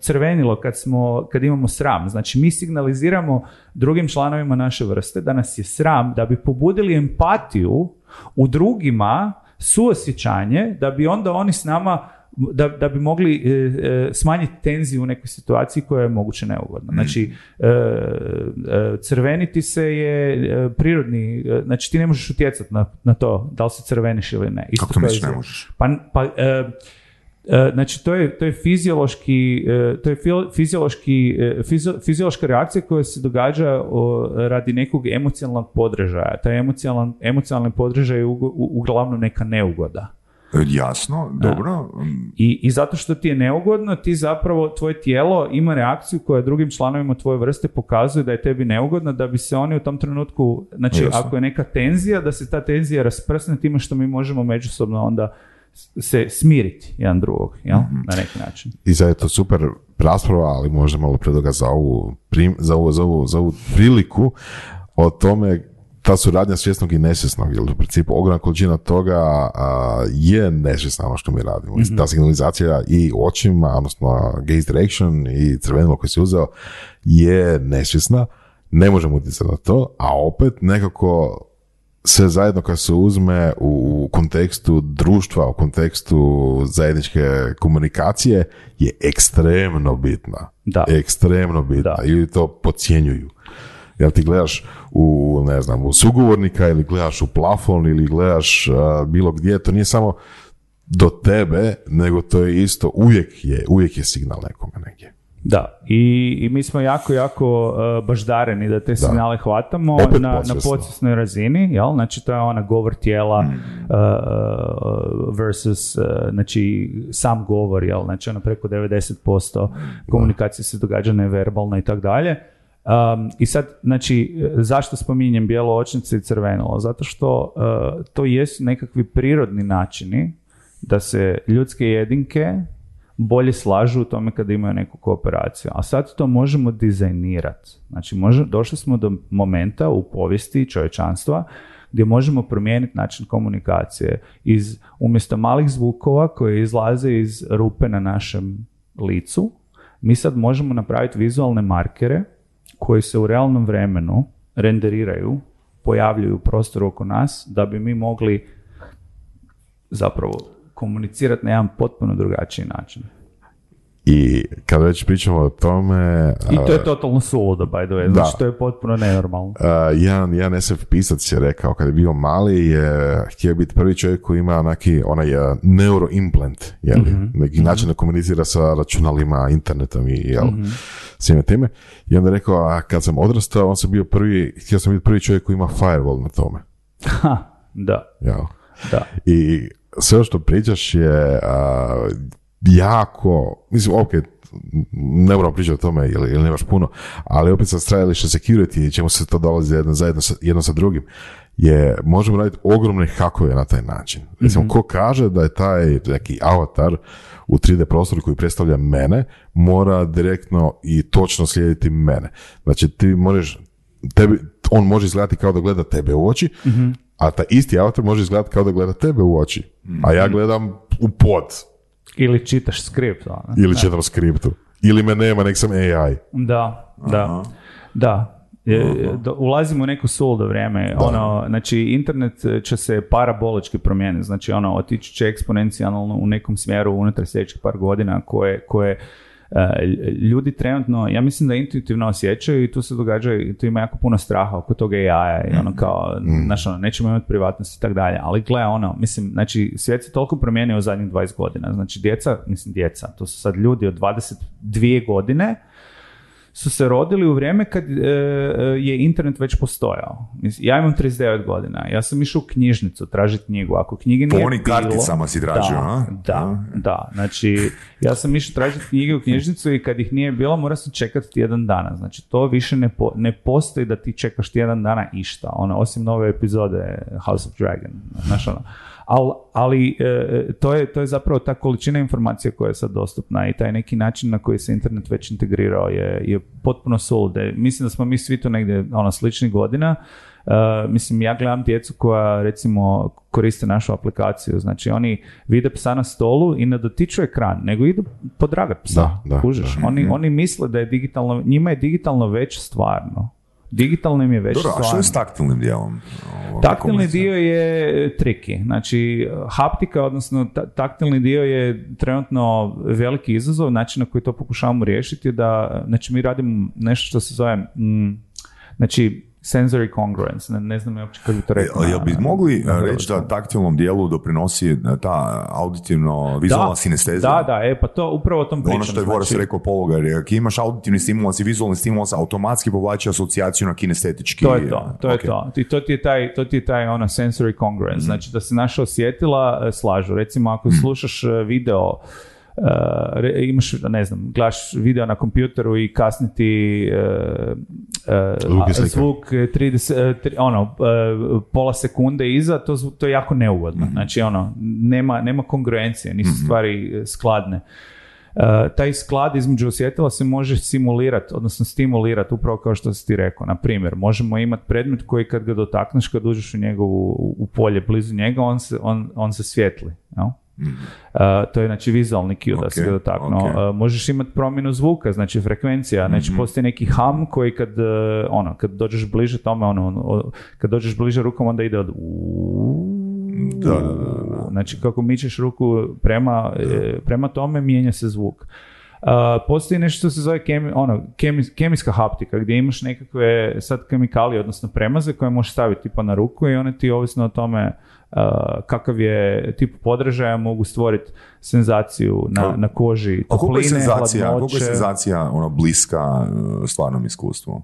crvenilo kad, smo, kad imamo sram. Znači mi signaliziramo drugim članovima naše vrste da nas je sram, da bi pobudili empatiju u drugima, suosjećanje, da bi onda oni s nama da, da bi mogli e, e, smanjiti tenziju u nekoj situaciji koja je moguće neugodna. Znači, e, crveniti se je prirodni, znači ti ne možeš utjecati na, na to da li se crveniš ili ne.
Isto Kako misliš ne možeš?
Pa, pa Znači, to je, to je fiziološki, to je fiziološki, fiziološka reakcija koja se događa radi nekog emocionalnog podrežaja. Taj emocionalni podrežaj je uglavnom neka neugoda.
Jasno, dobro.
I, I zato što ti je neugodno, ti zapravo, tvoje tijelo ima reakciju koja drugim članovima tvoje vrste pokazuje da je tebi neugodno, da bi se oni u tom trenutku, znači ako je neka tenzija, da se ta tenzija rasprsne time što mi možemo međusobno onda se smiriti jedan drugog, jel? Mhm. na neki način.
I sad je to super rasprava, ali možda malo predoga za ovu, za ovu, za ovu, za ovu priliku o tome ta suradnja svjesnog i nesvjesnog, jer u principu ogromna količina toga a, je nesvjesna ono što mi radimo. mm Ta signalizacija i očima, odnosno gaze direction i crvenilo koje si uzeo je nesvjesna, ne možemo utjecati na to, a opet nekako sve zajedno kad se uzme u kontekstu društva, u kontekstu zajedničke komunikacije je ekstremno bitna.
Da.
Ekstremno bitna. Ili to podcjenjuju. Jel ti gledaš u, ne znam, u sugovornika ili gledaš u plafon ili gledaš bilo gdje, to nije samo do tebe, nego to je isto, uvijek je, uvijek je signal nekome negdje.
Da, i, i mi smo jako, jako uh, baždareni da te signale hvatamo na, na podsvjesnoj razini, jel? Znači to je ona govor tijela mm. versus, znači sam govor, jel? Znači ono preko 90% komunikacije se događa neverbalna i tako dalje. Um, I sad, znači, zašto spominjem bijelo očnice i crvenilo? Zato što uh, to jesu nekakvi prirodni načini da se ljudske jedinke bolje slažu u tome kada imaju neku kooperaciju. A sad to možemo dizajnirati. Znači, može, došli smo do momenta u povijesti čovječanstva gdje možemo promijeniti način komunikacije iz umjesto malih zvukova koje izlaze iz rupe na našem licu, mi sad možemo napraviti vizualne markere koji se u realnom vremenu renderiraju, pojavljuju u prostoru oko nas da bi mi mogli zapravo komunicirati na jedan potpuno drugačiji način.
I kad već pričamo o tome...
I to je totalno suludo, by the way. Znači, to je potpuno nenormalno.
Uh, jedan, jedan SF pisac je rekao, kad je bio mali, je htio biti prvi čovjek koji ima neki onaj uh, neuroimplant, jel? Mm-hmm. Neki način da komunicira sa računalima, internetom i jel, mm-hmm. svime time. I onda je rekao, a kad sam odrastao, on sam bio prvi, htio sam biti prvi čovjek koji ima firewall na tome.
Ha, da.
Jel?
Da.
I sve što pričaš je uh, jako, mislim, ok, ne moram pričati o tome ili, ili nemaš puno, ali opet sa stajališta security i čemu se to dolazi jedno, zajedno sa, jedno sa drugim, je, možemo raditi ogromne hakove na taj način. Recimo, mm ko kaže da je taj neki avatar u 3D prostoru koji predstavlja mene, mora direktno i točno slijediti mene. Znači, ti možeš, tebi, on može izgledati kao da gleda tebe u oči, a taj isti avatar može izgledati kao da gleda tebe u oči, a ja gledam u pod.
Ili čitaš skript. Ono.
Ili čitam skriptu. Ili me nema, nek sam AI.
Da, da. Da. E, ulazimo u neko suludo vrijeme. Ono, znači, internet će se parabolički promijeniti. Znači, ono, otići će eksponencijalno u nekom smjeru unutar sljedećih par godina koje, koje e, ljudi trenutno, ja mislim da intuitivno osjećaju i tu se događa, i tu ima jako puno straha oko toga AI-a i ono kao, znaš, ono, nećemo imati privatnost i tak dalje, ali gle, ono, mislim, znači, svijet se toliko promijenio u zadnjih 20 godina, znači, djeca, mislim, djeca, to su sad ljudi od 22 godine, su se rodili u vrijeme kad e, je internet već postojao. Ja imam 39 godina, ja sam išao u knjižnicu tražiti knjigu. Ako knjige
Po
nije
onim
bilo-
karticama si tražio,
da,
a?
Da, da. Znači, ja sam išao tražiti knjige u knjižnicu i kad ih nije bilo, morao sam čekati tjedan dana. Znači, to više ne, po- ne postoji da ti čekaš tjedan dana išta. Ono, osim nove epizode House of Dragon. Znaš, ono. Al, ali e, to, je, to je zapravo ta količina informacija koja je sad dostupna i taj neki način na koji se internet već integrirao je, je potpuno sulude. Mislim da smo mi svi tu negdje ono, sličnih godina. E, mislim, ja gledam djecu koja recimo koriste našu aplikaciju. Znači, oni vide psa na stolu i ne dotiču ekran, nego idu podragat psa.
Da, da, da.
Oni, oni misle da je digitalno, njima je digitalno već stvarno. Digitalno im je već
Dobro, a što je s taktilnim dijelom? Ovo,
Taktilni dio je triki. Znači, haptika, odnosno ta- taktilni dio je trenutno veliki izazov. Način na koji to pokušavamo riješiti je da, znači, mi radimo nešto što se zove, mm, znači, sensory congruence. Ne, ne znam uopće kako bi to rekao.
Jel, jel bi
na-
mogli
na
uh, reći da taktilnom dijelu doprinosi uh, ta auditivno vizualna
Da,
sinestezija?
Da, da, e, pa to upravo o tom pričam.
Ono što je Boris
znači-
rekao pologa, jer ako imaš auditivni stimulans i vizualni stimulans, automatski povlači asocijaciju na kinestetički.
To je to, to je
Ok.
to. I to ti je taj, to ti je taj ono sensory congruence, znači da se naša osjetila e, slažu. Recimo ako slušaš e, video, e, imaš, ne znam, gledaš video na kompjuteru i kasni ti e, e,
Zvuk i
a-
slika.
zvuk e, 30, e, tri- ono, pola sekunde iza, to, to je jako neugodno. Znači ono, nema, nema kongruencije, nisu stvari e, skladne. Taj sklad između osjetila se može simulirati, odnosno stimulirati upravo kao što si ti rekao. Na primjer, možemo imati predmet koji kad ga dotakneš, kad uđeš u njegovu u polje blizu njega, on se, on, on se svijetli. jel? E, to je znači vizualni cue da se ga dotaknuo.
ok.
E, možeš imati promjenu zvuka, znači frekvencija, znači postoji neki hum koji kad, e, ono, kad dođeš bliže tome, ono, ono, kad dođeš bliže rukom, onda ide od
Da, da, da, da.
Znači, kako mičeš ruku prema, e, prema tome, mijenja se zvuk. Uh, postoji nešto što se zove kemi, ono, kemi- kemijska haptika, gdje imaš nekakve sad kemikalije, odnosno premaze koje možeš staviti tipa na ruku i one ti ovisno o tome uh, kakav je tip podražaja mogu stvoriti senzaciju na,
A-
na koži,
A koliko je
topline,
senzacija, koliko je senzacija ono, bliska uh, stvarnom iskustvu?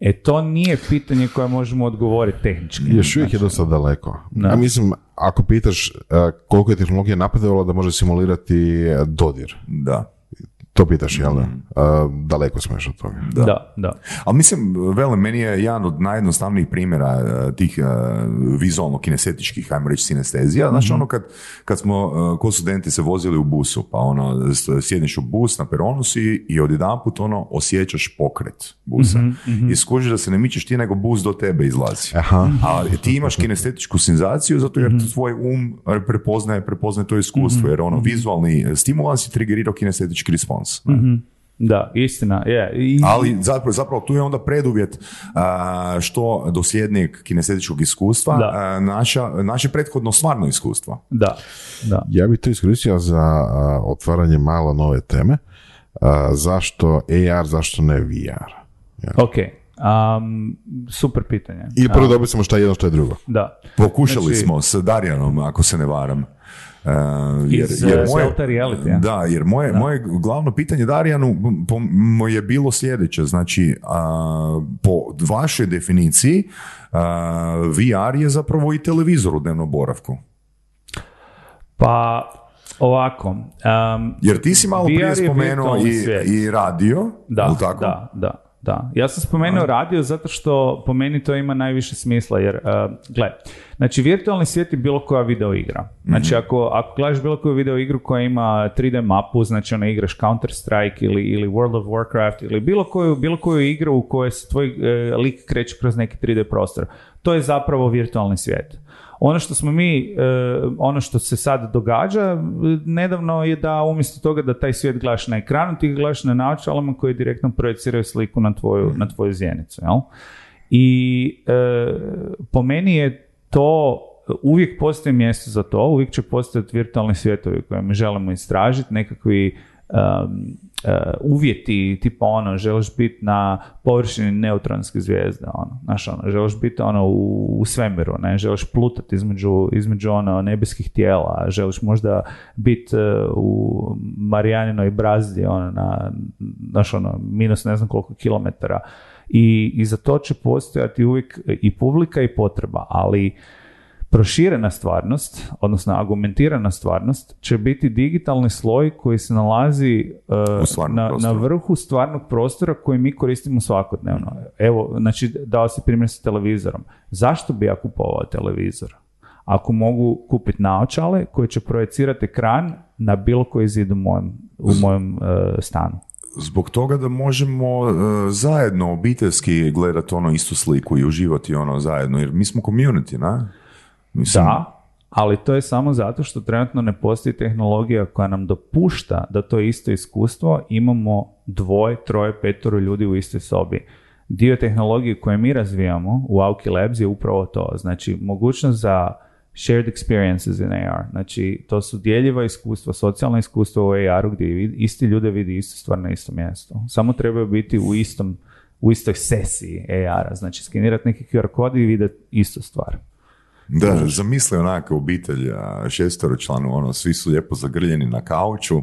E, to nije pitanje koje možemo odgovoriti tehnički.
Još uvijek je dosta daleko. Ja mislim, ako pitaš uh, koliko je tehnologija napredovala da može simulirati uh, dodir.
Da.
To pitaš, jel da? A, daleko smo još od toga.
Da, da.
Ali mislim, velim, meni je jedan od najjednostavnijih primjera e, tih uh, vizualno kinesetičkih, ajmo reći, sinestezija. Znači ono kad, kad smo uh, ko studenti se vozili u busu, pa ono, s- sjedneš u bus na peronu si i odjedanput ono, osjećaš pokret busa. I skužiš da se ne mičeš ti, nego bus do tebe izlazi.
Aha.
A ti imaš kinestetičku senzaciju zato jer tvoj um prepoznaje, prepoznaje to iskustvo, jer ono, vizualni stimulans je triggerirao kinestetički respons. Ne?
Da, istina, je. I,
Ali zapravo, zapravo tu je onda preduvjet a, što dosljednijeg kinestetičkog iskustva, a, naša, naše prethodno stvarno iskustvo.
Da, da.
Ja bih to iskoristio za a, otvaranje malo nove teme. A, zašto AR, zašto ne VR? Ja.
Ok, um, super pitanje.
Ili prvo dobili smo šta je jedno, šta je drugo.
Da.
Pokušali
Znači-
smo s Darijanom, ako se ne varam. Uh, jer,
Iz,
jer
uh,
moje,
Delta Reality-a.
da, jer moje, moje glavno pitanje Darijanu po, mo je bilo sljedeće, znači a, po vašoj definiciji a, VR je zapravo i televizor u dnevnom boravku.
Pa, ovako. Um,
Jer ti si malo
VR
prije
je
spomenuo i, i radio,
Da,
tako?
da, da, da. Ja sam spomenuo radio zato što po meni to ima najviše smisla, jer, uh, gle, znači virtualni svijet je bilo koja video igra. Znači ako, ako gledaš bilo koju video igru koja ima 3D mapu, znači ona igraš Counter Strike ili, ili World of Warcraft ili bilo koju, bilo koju igru u kojoj se tvoj e, lik kreće kroz neki 3D prostor. To je zapravo virtualni svijet. Ono što smo mi, e, ono što se sad događa e, nedavno je da umjesto toga da taj svijet gledaš na ekranu, ti ga na naočalama koji direktno projeciraju sliku na tvoju, na tvoju zjenicu. Jel? I e, po meni je to uvijek postoji mjesto za to, uvijek će postojati virtualni svjetovi koje mi želimo istražiti, nekakvi um, uvjeti, tipa ono, želiš biti na površini neutronske zvijezde, ono, znaš, ono, želiš biti ono u, u svemiru, ne, želiš plutati između, između ono nebeskih tijela, želiš možda biti uh, u Marijaninoj brazdi, ono, na, znaš, ono, minus ne znam koliko kilometara, i, i za to će postojati uvijek i publika i potreba, ali proširena stvarnost, odnosno argumentirana stvarnost, će biti digitalni sloj koji se nalazi uh, na, na vrhu stvarnog prostora koji mi koristimo svakodnevno. Evo, znači, dao si primjer sa televizorom. Zašto bi ja kupovao televizor? Ako mogu kupiti naočale koji će projecirati ekran na bilo koji zid u mojem, u mojem uh, stanu.
Zbog toga da možemo e, zajedno obiteljski gledati ono istu sliku i uživati ono zajedno, jer mi smo community, na? Mislim,
Da, ali to je samo zato što trenutno ne postoji tehnologija koja nam dopušta da to isto iskustvo imamo dvoje, troje, petoro ljudi u istoj sobi. Dio tehnologije koje mi razvijamo u Auki Labs je upravo to. Znači, mogućnost za shared experiences in AR. Znači, to su dijeljiva iskustva, socijalna iskustva u AR-u gdje isti ljude vidi istu stvar na istom mjestu. Samo trebaju biti u istom u istoj sesiji AR-a. Znači, skenirati neki QR kod i vidjeti istu stvar.
Da, zamisli onako obitelj, a, šestoro članu, ono, svi su lijepo zagrljeni na kauču,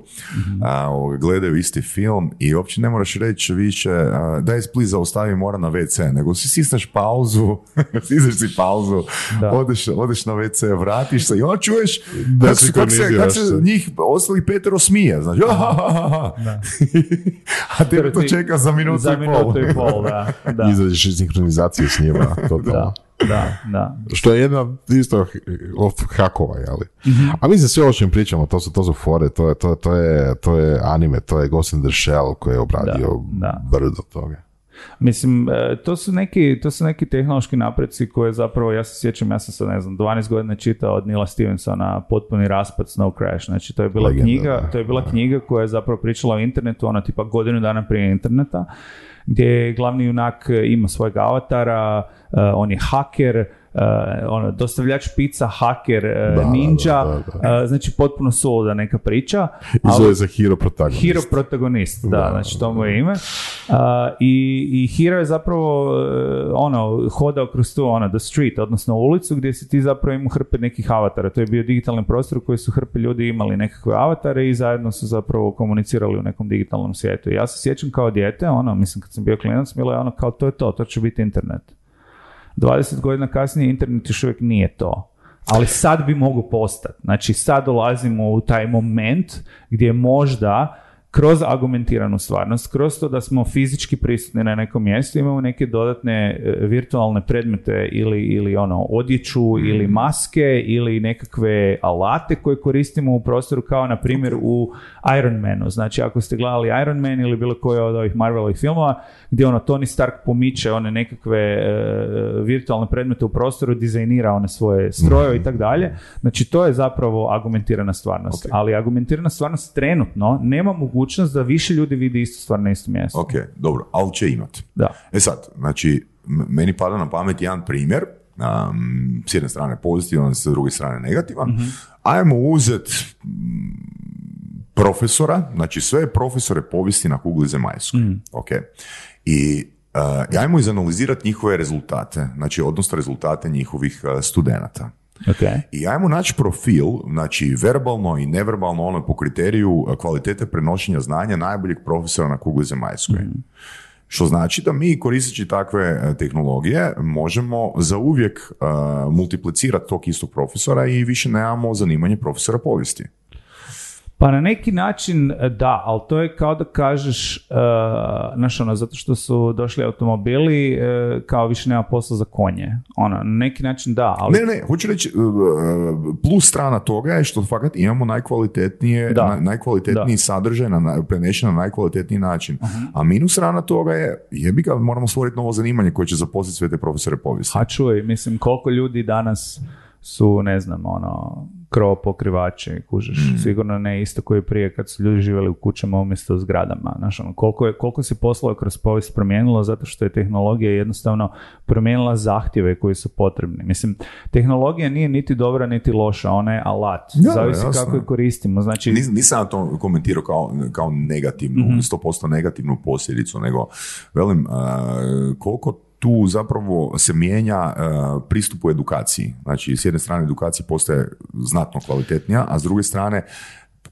a, ovoga, gledaju isti film i uopće ne moraš reći više, a, daj spli zaustavi, mora na WC, nego si sisneš pauzu, sisneš si pauzu,
Da.
odeš, odeš na WC, vratiš se i onda čuješ
Da
kako se, kako se, kako se njih ostalih petero smije, znači, a tebe to čeka za minutu
za
i pol.
minutu i pol, da. da.
Izađeš iz sinhronizacije s njima. totalno.
Da, da.
Što je jedna isto hakova, jeli? A mislim, sve o čem pričamo, to su, to su fore, to je, to, to, je, to je anime, to je Ghost in the Shell koji je obradio
Da, da.
brdo toga.
Mislim, e, to su, neki, to su neki tehnološki napreci koje zapravo, ja se sjećam, ja sam sad, ne znam, 12 godina čitao od Nila Stevensona Potpuni raspad Snow Crash. Znači, to je bila
Legenda,
knjiga,
da.
to je bila knjiga koja je zapravo pričala o internetu, ona tipa godinu dana prije interneta, gdje glavni junak e, ima svojeg avatara, e, on je haker, e, ono, dostavljač pizza, haker, e,
Da, da,
ninja,
da,
e, znači potpuno suluda neka priča.
I
ali-
zove se Hero Protagonist.
Hero protagonist, da,
Da,
znači to mu je ime. A, i, I Hero je zapravo ono, hodao kroz tu ono, the street, odnosno ulicu gdje si ti zapravo imao hrpe nekih avatara. To je bio digitalni prostor u koji su hrpe ljudi imali nekakve avatare i zajedno su zapravo komunicirali u nekom digitalnom svijetu. I ja se sjećam kao dijete, ono, mislim kad sam bio klinac, bilo je ono kao to je to, to će biti internet. 20 godina kasnije internet još uvijek nije to. Ali sad bi mogu postati. Znači sad dolazimo u taj moment gdje možda kroz argumentiranu stvarnost, kroz to da smo fizički prisutni na nekom mjestu, imamo neke dodatne e, virtualne predmete ili, ili ono, odjeću ili maske ili nekakve alate koje koristimo u prostoru kao na primjer u Iron Manu. Znači ako ste gledali Iron Man ili bilo koje od ovih Marvelovih filmova gdje ono Tony Stark pomiče one nekakve e, virtualne predmete u prostoru, dizajnira one svoje stroje i tako dalje. Znači to je zapravo argumentirana stvarnost. Ali argumentirana stvarnost trenutno nema mogućnost da više ljudi vidi istu stvar na istom mjestu.
Ok, dobro, ali će imat.
Da.
E sad, znači, meni pada na pamet jedan primjer, um, s jedne strane pozitivan, s druge strane negativan. Ajmo uzet mm, profesora, znači sve profesore povijesti na kugli zemaljskoj. Ok. I uh, ajmo izanalizirati njihove rezultate, znači odnosno rezultate njihovih uh, studenata.
Ok.
I ajmo naći profil, znači verbalno i neverbalno ono po kriteriju e, kvalitete prenošenja znanja najboljeg profesora na kugli zemaljskoj. Što znači da mi koristeći takve e, tehnologije možemo zauvijek uh, multiplicirati tog istog profesora i više nemamo zanimanje profesora povijesti.
Pa na neki način e, da, ali to je kao da kažeš, uh, znaš ono, zato što su došli automobili, e, kao više nema posla za konje. Ono, na neki način da, ali...
Ne, ne, hoću reći, uh, plus strana toga je što fakat imamo najkvalitetnije,
Da.
na- najkvalitetniji sadržaj na, prenešen na najkvalitetniji način. A minus strana toga je, jebi ga, moramo stvoriti novo zanimanje koje će zaposliti sve te profesore povijesti.
Ha čuj, mislim, koliko ljudi danas su, ne znam, ono, krov pokrivači, kužiš,
Mm.
sigurno ne isto koji prije kad su ljudi živjeli u kućama umjesto u zgradama, znaš, ono, koliko, je, koliko se poslova kroz povijest promijenilo zato što je tehnologija jednostavno promijenila zahtjeve koji su potrebni. Mislim, tehnologija nije niti dobra niti loša, ona je alat,
Da,
zavisi
jasno.
kako je koristimo, znači...
Nis- nisam ja to komentirao kao, kao negativnu,
Mhm.
100% negativnu posljedicu, nego velim uh, koliko tu zapravo se mijenja uh, pristup u edukaciji. Znači, s jedne strane edukacija postaje znatno kvalitetnija, a s druge strane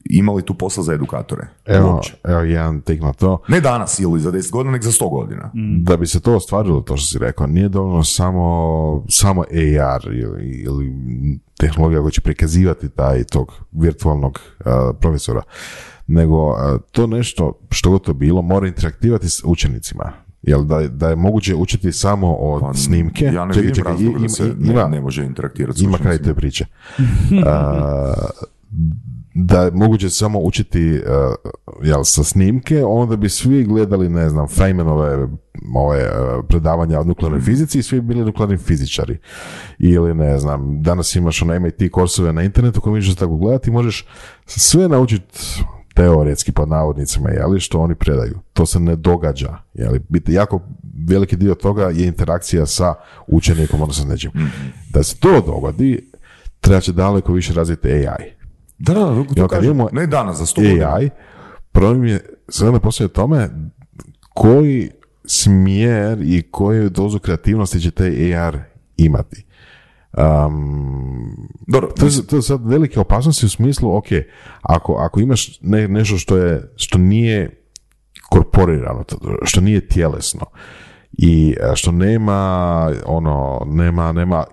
ima li tu posla za edukatore?
Evo,
Uopće.
evo jedan tik na to.
Ne danas ili za 10 godina, nego za 100 godina.
Da bi se to ostvarilo, to što si rekao, nije dovoljno samo, samo AR ili, ili tehnologija koja će prikazivati taj tog virtualnog a, profesora, nego a, to nešto, što god to bilo, mora interaktivati s učenicima. Jel da, da je moguće učiti samo od
Pa,
snimke?
Ja ne
Čekaj,
vidim
čekaj,
da se
ima-
ne, ne može interaktirati s
ima kraj te priče. A, da je moguće samo učiti uh, jel, sa snimke, onda bi svi gledali, ne znam, Feynmanove ove, uh, predavanja o nuklearnoj fizici i svi bili nuklearni fizičari. Ili ne znam, danas imaš ono MIT korsove na internetu koje možeš tako gledati i možeš sve naučiti teoretski pod navodnicima, jeli, što oni predaju. To se ne događa. Jeli. Biti jako veliki dio toga je interakcija sa učenikom, odnosno s nečim. Da se to dogodi, treba će daleko više razviti AI.
Da, da, da, to kažem.
imamo
ne danas, za 100 godina.
AI, problem je sada postoje tome koji smjer i koju dozu kreativnosti će te AR imati. Um,
Dobro,
to, je, to je sad velike opasnosti u smislu, ok, ako, ako imaš ne, nešto što je, što nije korporirano, to- što nije tjelesno i e, što nema ono, nema, nema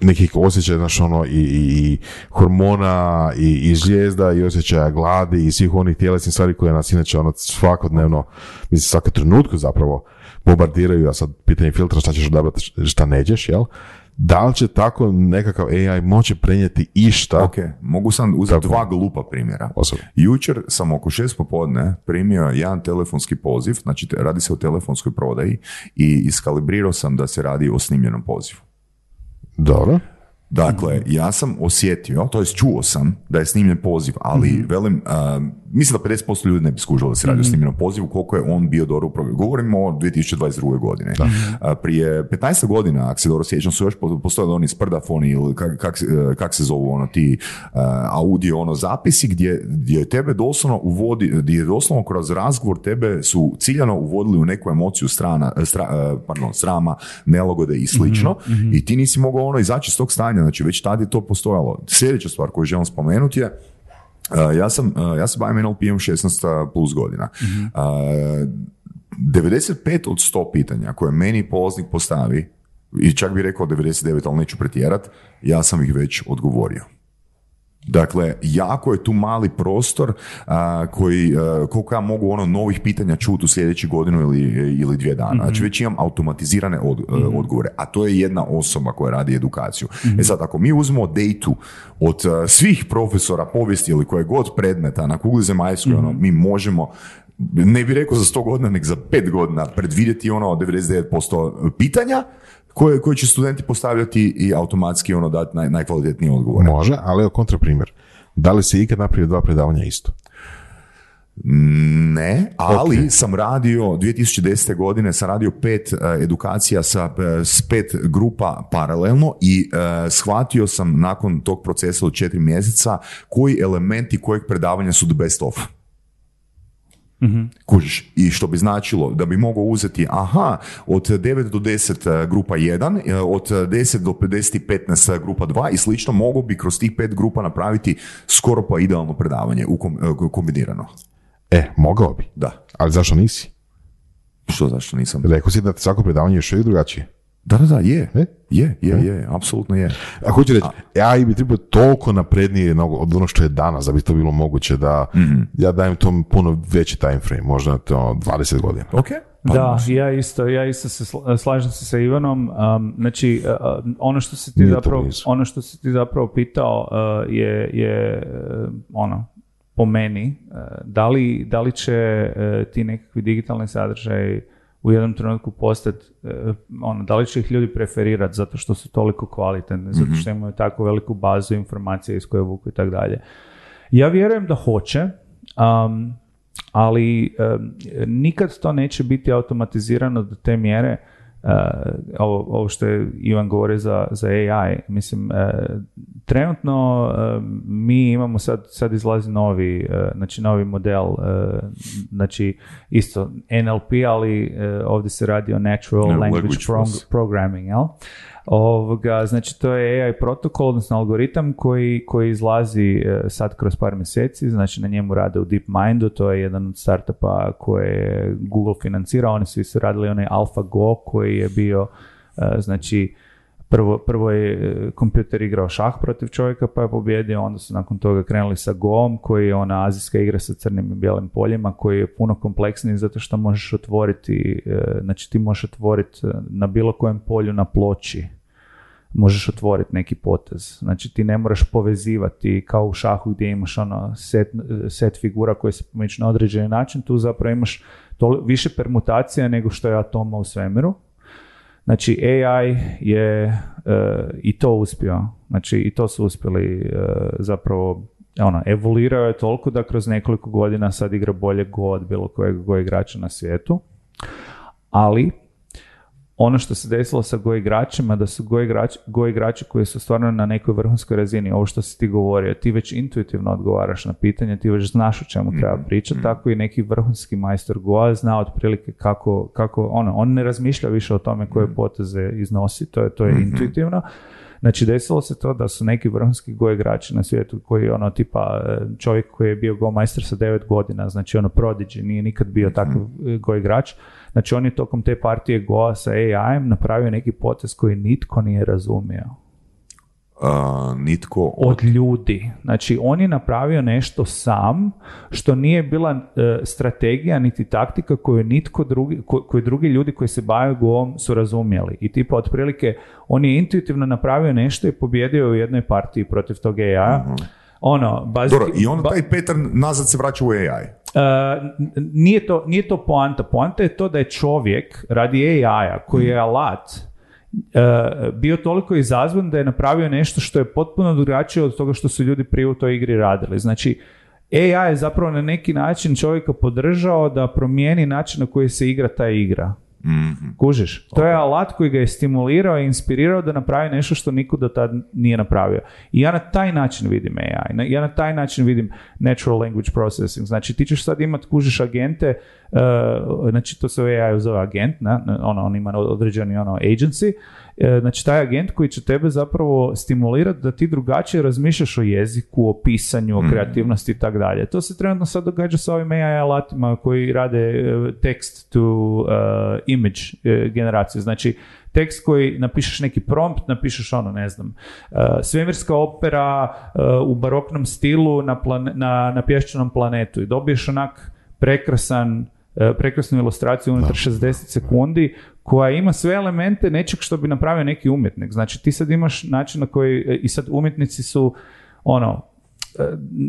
nekih osjećaja, znaš, ono, i, i, i hormona, i, i zvijezda, i osjećaja gladi, i svih onih tjelesnih stvari koje nas inače, ono, svakodnevno, mislim, svake trenutku zapravo bombardiraju, a sad pitanje filtra šta ćeš odabrati, šta nećeš, jel? Da li će tako nekakav AI moći prenijeti išta
Ok, mogu sam uzeti dva glupa primjera.
Osobno.
Jučer sam oko šest popodne primio jedan telefonski poziv, znači radi se o telefonskoj prodaji i iskalibrirao sam da se radi o snimljenom pozivu.
Dobro.
Dakle, ja sam osjetio, to jest čuo sam da je snimljen poziv, ali velim, a, mislim da 50% ljudi ne bi skužilo da se radi o snimljenom pozivu, koliko je on bio dobro u programu. Govorimo o 2022. godine. A, prije 15 godina, ako se dobro sjećam, su još po- postojali oni sprdafoni ili kak, kak, e, kak se zovu ono ti a, audio ono zapisi gdje, gdje tebe doslovno uvodi, gdje je doslovno kroz razgovor tebe su ciljano uvodili u neku emociju strana, stra- e, pardon, srama, nelagode i slično i ti nisi mogao ono izaći iz tog stanja, znači već tad je to postojalo. Sljedeća stvar koju želim spomenuti je Uh, ja sam, uh, ja se bavim NLP-om 16 plus godina. Uh, 95 od 100 pitanja koje meni polaznik postavi, i čak bi rekao 99, ali neću pretjerat, ja sam ih već odgovorio. Dakle, jako je tu mali prostor a, koji, a, koliko ja mogu ono novih pitanja čuti u sljedećih godinu ili, ili dvije dana. Znači već imam automatizirane od- odgovore, a to je jedna osoba koja radi edukaciju. E sad, ako mi uzmemo dejtu od a, svih profesora povijesti ili koje god predmeta na kugli zemaljskoj, ono, mi možemo ne bih rekao za 100 godina, nego za 5 godina predvidjeti ono 99% pitanja koje, koje će studenti postavljati i automatski ono dati naj, najkvalitetnije odgovore.
Može, ali evo kontraprimjer. Da li se ikad napravio dva predavanja isto?
Ne, ali sam radio 2010. godine sam radio pet e, edukacija sa e, s pet grupa paralelno i e, shvatio sam nakon tog procesa od četiri mjeseca koji elementi kojeg predavanja su the best of. Kužiš, i što bi značilo da bi mogao uzeti, aha, od 9 do 10 grupa 1, e, od 10 do 50 15 grupa 2 i slično, mogu bi kroz tih pet grupa napraviti skoro pa idealno predavanje e, kombinirano.
E, mogao bi.
Da.
Ali zašto nisi?
Što zašto nisam?
Rekao si da svako predavanje još uvijek drugačije.
Da, da, da, je.
E?
Je, je, je, apsolutno je.
A hoću reći, AI bi trebao toliko naprednije nego- od ono što je danas, da bi to bilo moguće da ja dajem tom puno veći time frame, možda to 20 godina.
Ok. Pa,
da, ja isto, ja isto se sla- slažem se sa Ivanom. Um, znači, uh, ono što si ti
Nije
zapravo, ono što si ti zapravo pitao uh, je, je uh, ono, po meni, uh, da li, da li će uh, ti nekakvi digitalni sadržaj u jednom trenutku postati, uh, ono, da li će ih ljudi preferirati zato što su toliko kvalitetni, zato što imaju tako veliku bazu informacija iz koje vuku i tako dalje. Ja vjerujem da hoće, um, ali um, nikad to neće biti automatizirano do te mjere uh, ovo, ovo što je Ivan govori za, za AI. Mislim, uh, trenutno uh, mi imamo sad, sad izlazi novi, uh, znači novi model, uh, znači isto NLP, ali uh, ovdje se radi o Natural
Ne,
Language,
language
Pro- Programming, jel? Ovoga, znači to je AI protokol, odnosno algoritam koji, koji izlazi e, sad kroz par mjeseci, znači na njemu rade u DeepMindu, to je jedan od startupa koje je Google financirao, oni su isto radili onaj AlphaGo koji je bio, e, znači prvo, prvo je e, kompjuter igrao šah protiv čovjeka pa je pobjedio, onda su nakon toga krenuli sa Goom koji je ona azijska igra sa crnim i bijelim poljima koji je puno kompleksniji zato što možeš otvoriti, znači ti možeš otvoriti na bilo kojem polju na ploči možeš otvoriti neki potez. Znači ti ne moraš povezivati kao u šahu gdje imaš ono set, set figura koje se pomiču na određeni način, tu zapravo imaš toli- više permutacija nego što je atoma u svemiru. Znači AI je e, i to uspio. Znači i to su uspjeli e, zapravo ono, evoluirao je toliko da kroz nekoliko godina sad igra bolje go od bilo kojeg go igrača na svijetu. Ali ono što se desilo sa go igračima, da su go igrači, go igrači koji su stvarno na nekoj vrhunskoj razini, ovo što si ti govorio, ti već intuitivno odgovaraš na pitanje, ti već znaš o čemu treba pričati, tako i neki vrhunski majstor goa zna otprilike kako, kako ono, on ne razmišlja više o tome koje poteze iznosi, to je, to je intuitivno. Znači, desilo se to da su neki vrhunski go igrači na svijetu koji ono tipa e, čovjek koji je bio go majstor sa 9 godina, znači ono prodigy, nije nikad bio takav e, go igrač. Znači on je tokom te partije goa sa AI-em napravio neki potez koji nitko nije razumio
A, nitko od...
od ljudi. Znači, on je napravio nešto sam, što nije bila e, strategija niti taktika koju nitko drugi, ko, koju drugi ljudi koji se bave goom su razumjeli. I tipa, otprilike, on je intuitivno napravio nešto i pobjedio u jednoj partiji protiv tog AI-a. Ono, baziki,
Dobro, i onda
ba-
taj Petar nazad se vraća u AI.
E, n- nije, to, nije to poanta. Poanta je to da je čovjek radi AI-a koji je alat e, bio toliko izazvan da je napravio nešto što je potpuno drugačije od toga što su ljudi prije u toj igri radili. Znači, AI je zapravo na neki način čovjeka podržao da promijeni način na koji se igra ta igra. Kužiš? To je alat koji ga je stimulirao i inspirirao da napravi nešto što niko do tad nije napravio. I ja na taj način vidim AI. Na- Ja na taj način vidim natural language processing. Znači ti ćeš sad imat, kužiš agente, uh, znači to se u AI zove agent? Ne, ono, on ima određeni ono agency, znači taj agent koji će tebe zapravo stimulirati da ti drugačije razmišljaš o jeziku, o pisanju, o kreativnosti i tako dalje. To se trenutno sad događa sa ovim AI alatima koji rade e, text to uh, image e, generaciju. Znači, tekst koji napišeš neki prompt, napišeš ono, ne znam, e, svemirska opera e, u baroknom stilu na, plane, na, na pješčanom planetu i dobiješ onak prekrasan e, prekrasnu ilustraciju unutar 60 sekundi koja ima sve elemente nečeg što bi napravio neki umjetnik. Znači ti sad imaš način na koji, i sad umjetnici su ono,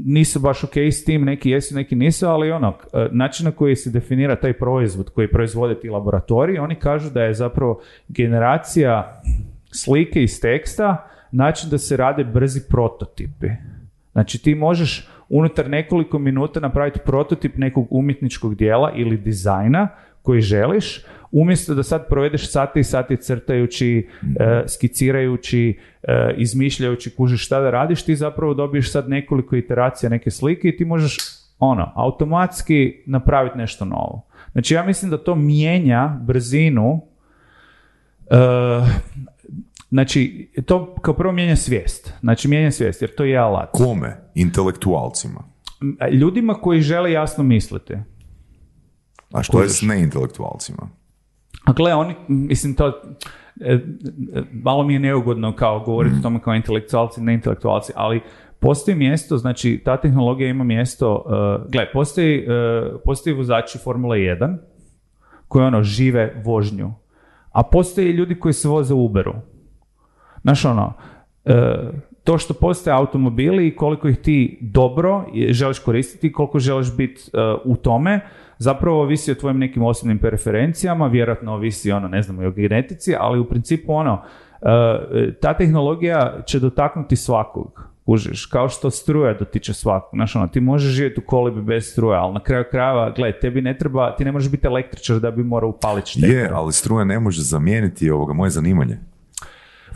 nisu baš ok s tim, neki jesu, neki nisu, ali ono, način na koji se definira taj proizvod koji proizvode ti laboratoriji, oni kažu da je zapravo generacija slike iz teksta način da se rade brzi prototipi. Znači ti možeš unutar nekoliko minuta napraviti prototip nekog umjetničkog dijela ili dizajna koji želiš, umjesto da sad provedeš sati i sati crtajući, e, skicirajući, e, izmišljajući, kužiš šta da radiš, ti zapravo dobiješ sad nekoliko iteracija neke slike i ti možeš ono, automatski napraviti nešto novo. Znači ja mislim da to mijenja brzinu e, Znači, to kao prvo mijenja svijest. Znači, mijenja svijest, jer to je alat.
Kome? Intelektualcima?
Ljudima koji žele jasno misliti.
A što je s neintelektualcima?
A gle, oni, mislim, to, e, e, malo mi je neugodno kao govoriti o tome kao intelektualci, neintelektualci, ali postoji mjesto, znači ta tehnologija ima mjesto, uh, gle, postoji, uh, postoji vozači Formula 1 koji ono žive vožnju, a postoje ljudi koji se voze u Uberu. Znaš ono, to što postoje automobili i koliko ih ti dobro želiš koristiti, koliko želiš biti u tome, zapravo ovisi o tvojim nekim osobnim preferencijama, vjerojatno ovisi ono, ne znam, o genetici, ali u principu ono, e, ta tehnologija će dotaknuti svakog. Kužiš, kao što struja dotiče svakog. Znaš, ono, ti možeš živjeti u kolibi bez struje, ali na kraju krajeva, gle, tebi ne treba, ti ne možeš biti električar da bi morao upaliti štekar.
Je, ali struja ne može zamijeniti ovoga moje zanimanje.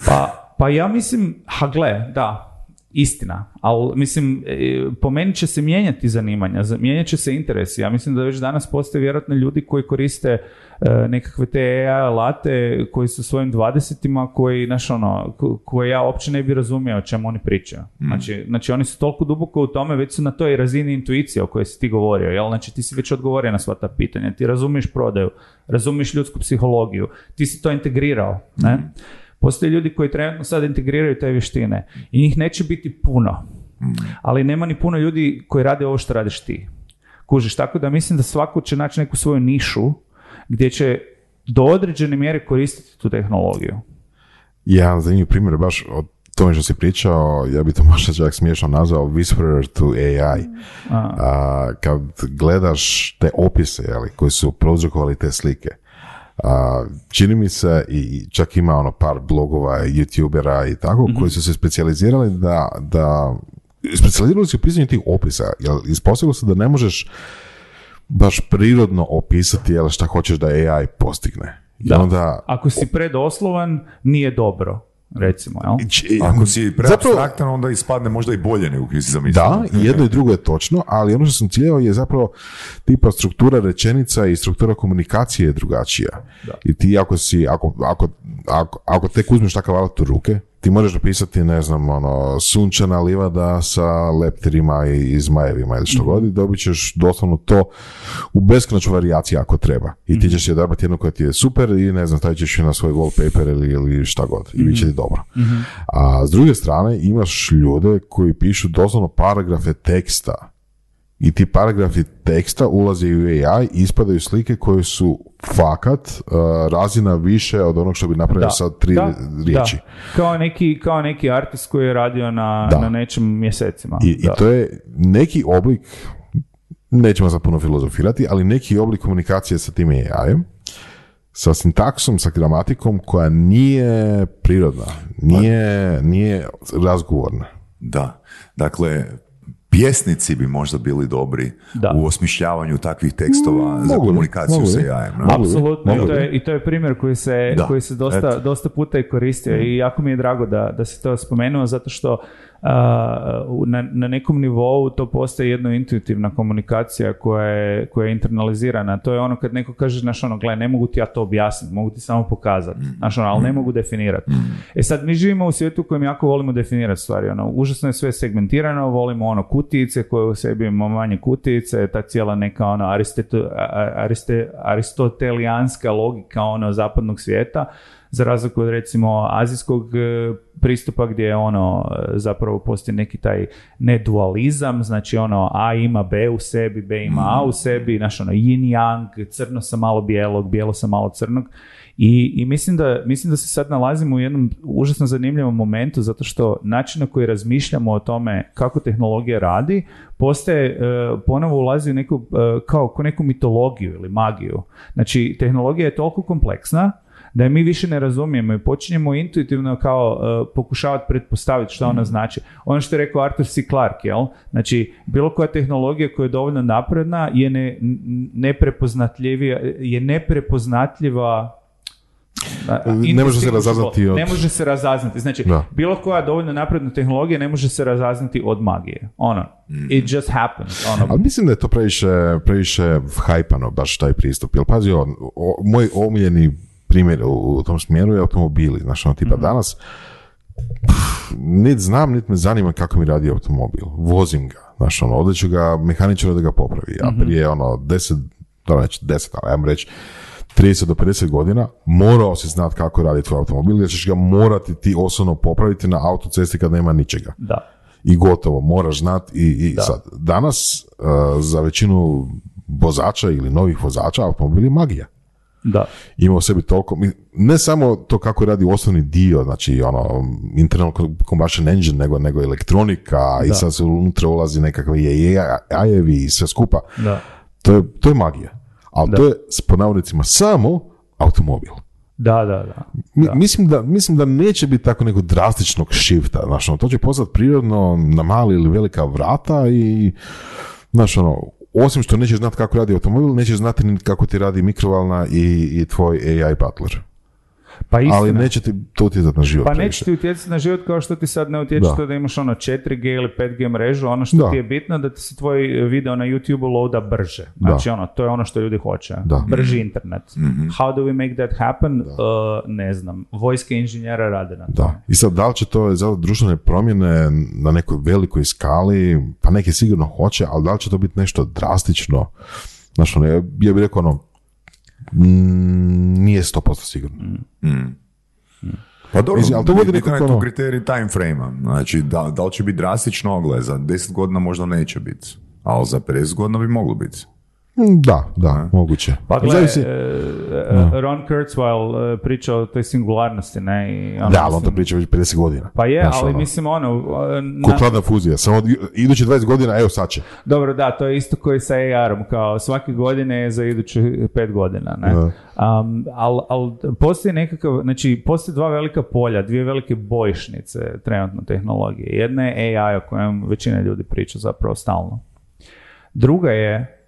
Pa, pa ja mislim, ha gle, da, istina, ali mislim, e, po meni će se mijenjati zanimanja, mijenjat će se interesi. Ja mislim da već danas postoje vjerojatno ljudi koji koriste e, nekakve te AI alate koji su svojim dvadesetima koji, znaš ono, koje ja uopće ne bi razumio o čemu oni pričaju. Mm. Znači, znači, oni su toliko duboko u tome, već su na toj razini intuicije o kojoj si ti govorio, jel? Znači, ti si već odgovorio na sva ta pitanja, ti razumiješ prodaju, razumiješ ljudsku psihologiju, ti si to integrirao, ne? Mm. Postoje ljudi koji trenutno sad integriraju te vještine i njih neće biti puno. Ali nema ni puno ljudi koji rade ovo što radiš ti. Kužiš, tako da mislim da svako će naći neku svoju nišu gdje će do određene mjere koristiti tu tehnologiju.
Ja, zanimljiv primjer baš od tome što si pričao, ja bi to možda čak smiješno nazvao Whisperer to AI. A. kad gledaš te opise jeli, koji su prouzrokovali te slike, a, čini mi se i čak ima ono par blogova, youtubera i tako, koji su se specijalizirali da, da specijalizirali su u pisanju tih opisa, jer ispostavilo se da ne možeš baš prirodno opisati jel, šta hoćeš da AI postigne.
Da. onda, Ako si predoslovan, nije dobro recimo, jel?
Ako si preabstraktan, onda ispadne možda i bolje nego si zamislio.
Da, i jedno i drugo je točno, ali ono što sam ciljao je zapravo tipa struktura rečenica i struktura komunikacije je drugačija. Da. I ti ako si, ako, ako, ako, ako tek uzmeš takav alat u ruke, ti možeš napisati, ne znam, ono, sunčana livada sa leptirima i zmajevima ili što mm god i dobit ćeš doslovno to u beskonačnu varijaciju ako treba. I ti mhm. ćeš je odabrati jednu koja ti je super i ne znam, stavit ćeš je na svoj wallpaper ili, ili šta god. I bit će ti mhm. dobro. Mhm. A s druge strane imaš ljude koji pišu doslovno paragrafe teksta i ti paragrafi teksta ulaze u AI i ispadaju slike koje su fakat uh, razina više od onog što bi napravio sad tri da, riječi.
Kao, neki, kao neki artist koji je radio na, na nečem mjesecima.
I, I to je neki oblik, nećemo sad puno filozofirati, ali neki oblik komunikacije sa tim AI-em, sa sintaksom, sa gramatikom koja nije prirodna, nije, nije razgovorna.
Da, dakle, pjesnici bi možda bili dobri u osmišljavanju takvih tekstova mm, za komunikaciju sa jajem.
Apsolutno, I, to je, i to je primjer koji se, koji se dosta, dosta puta i koristio i jako mi je drago da, da si to spomenuo zato što na, na nekom nivou to postaje jedna intuitivna komunikacija koja je, koja je internalizirana. To je ono kad neko kaže, znaš ono, gle, ne mogu ti ja to objasniti, mogu ti samo pokazati, znaš ono, ali ne mogu definirati. E sad, mi živimo u svijetu u kojem jako volimo definirati stvari, ono, užasno je sve segmentirano, volimo ono kutijice koje u sebi imamo manje kutijice, ta cijela neka ono ariste, aristotelijanska logika ono zapadnog svijeta, za razliku od recimo azijskog e, pristupa gdje je ono e, zapravo postoji neki taj nedualizam, znači ono A ima B u sebi, B ima A u sebi, znaš ono yin yang, crno sa malo bijelog, bijelo sa malo crnog i, i mislim, da, mislim da se sad nalazimo u jednom užasno zanimljivom momentu zato što način na koji razmišljamo o tome kako tehnologija radi postaje, e, ponovo ulazi u neku, kao, kao neku mitologiju ili magiju. Znači, tehnologija je toliko kompleksna da je mi više ne razumijemo i počinjemo intuitivno kao e, pokušavati pretpostaviti što ona znači. Ono što je rekao Arthur C. Clarke, jel? Znači, bilo koja tehnologija koja je dovoljno napredna je ne, neprepoznatljivija, je neprepoznatljiva
Ne može se razaznati od-
Ne može se razaznati. Znači,
Da.
bilo koja dovoljno napredna tehnologija ne može se razaznati od magije. Ono, it just happens. Ono,
Ali mislim da je to previše, previše hajpano, baš taj pristup. Jer pazi, on, o- moj omiljeni primjer u, u tom smjeru je automobili. Znaš, ono, tipa danas, pff, nit znam, nit me zanima kako mi radi automobil. Vozim ga. Znaš, ono, odliču ga mehaničara da ga popravi. A prije, ono, deset, da reći deset, ali ajmo reći, 30 do 50 godina, morao si znati kako radi tvoj automobil, jer ćeš ga morati ti osobno popraviti na autocesti kad nema ničega
da.
i gotovo, moraš znati i, i sad. Danas uh, za većinu vozača ili novih vozača automobil je magija.
Da.
Ima u sebi toliko, ne samo to kako radi osnovni dio, znači ono, internal combustion engine, nego, nego elektronika i sad se unutra ulazi nekakve jajevi i sve skupa.
Da.
To je, to je magija. Ali to je, s pod navodnicima, samo automobil.
Da, da, da.
Mi- Mislim, da, mislim da neće biti tako nekog drastičnog shifta, znaš, ono, to će postati prirodno na mali ili velika vrata i, znaš, ono, osim što nećeš znati kako radi automobil, nećeš znati ni kako ti radi mikrovalna i, i tvoj AI butler.
Pa istina.
Ali neće ti to utjecati na život.
Pa
previše.
neće ti utjecati na život kao što ti sad ne utječe
Da.
to da imaš ono 4G ili 5G mrežu, ono što
Da.
ti je bitno da ti se tvoj video na YouTube loada brže. Znači ono, to je ono što ljudi hoće.
Da.
Brži internet. How do we make that happen? Uh, ne znam. Vojske inženjera rade na tome.
Da. I sad, da li će to za društvene promjene na nekoj velikoj skali, pa neke sigurno hoće, ali da li će to biti nešto drastično? Znaš, ono, ja, ja bih rekao, ono, mm, nije 100% sigurno.
Pa dobro,
Mislim, ali to vodi
je tu
ono-
kriterij time frame Znači, da, da li će biti drastično, gle, za 10 godina možda neće biti. Ali za 50 godina bi moglo biti.
Mm, Da, da, moguće.
Pa gle,
Zavisi-
e, e, Ron Kurzweil e, priča o toj singularnosti, ne? I ono,
Da, ali on to priča već 50 godina.
Pa je,
Znaš,
ali
ono,
mislim ono... na-
hladna fuzija, samo idući 20 godina, evo sad će.
Dobro, da, to je isto koji sa AR-om, kao svake godine je za iduće pet godina, ne?
Da.
Um, ali al postoji nekakav, znači postoje dva velika polja, dvije velike bojišnice trenutno tehnologije. Jedna je AI o kojem većina ljudi priča zapravo stalno. Druga je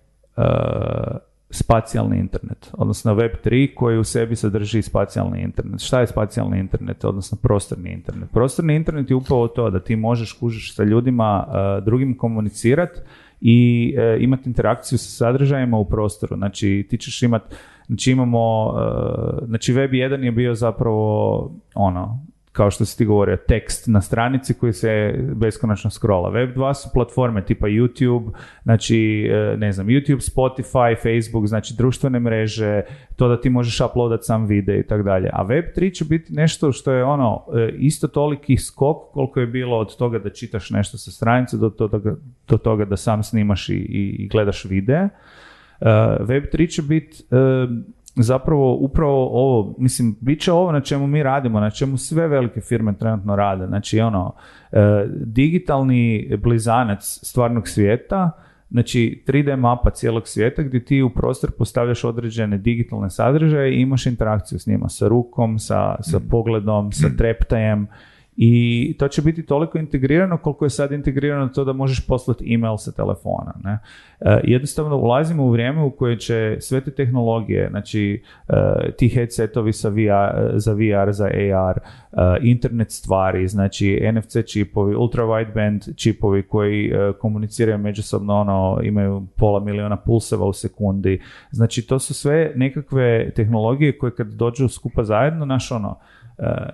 spacijalni internet, odnosno Web3 koji u sebi sadrži spacijalni internet. Šta je spacijalni internet, odnosno prostorni internet? Prostorni internet je upravo to da ti možeš kužiš sa ljudima uh, drugim komunicirati i uh, imati interakciju sa sadržajima u prostoru. Znači ti ćeš imati, znači imamo, znači Web 1 je bio zapravo ono, kao što si ti govorio, tekst na stranici koji se beskonačno scrolla. Web 2 su platforme tipa YouTube, znači, e, ne znam, YouTube, Spotify, Facebook, znači društvene mreže, to da ti možeš uploadat sam video i tako dalje. A Web 3 će biti nešto što je ono, e, isto toliki skok koliko je bilo od toga da čitaš nešto sa stranice do toga, do toga da sam snimaš i, i, gledaš videe. Uh, Web 3 će biti zapravo upravo ovo, mislim, bit će ovo na čemu mi radimo, na čemu sve velike firme trenutno rade. Znači, ono, e, digitalni blizanac stvarnog svijeta, znači 3D mapa cijelog svijeta gdje ti u prostor postavljaš određene digitalne sadržaje i imaš interakciju s njima, sa rukom, sa, sa pogledom, sa treptajem I to će biti toliko integrirano koliko je sad integrirano to da možeš poslati email sa telefona. Ne? E, jednostavno ulazimo u vrijeme u koje će sve te tehnologije, znači e, ti headsetovi sa VR, za VR, za AR, e, internet stvari, znači NFC čipovi, ultra wideband čipovi koji komuniciraju međusobno, ono, imaju pola miliona pulseva u sekundi. Znači to su sve nekakve tehnologije koje kad dođu skupa zajedno, naš ono,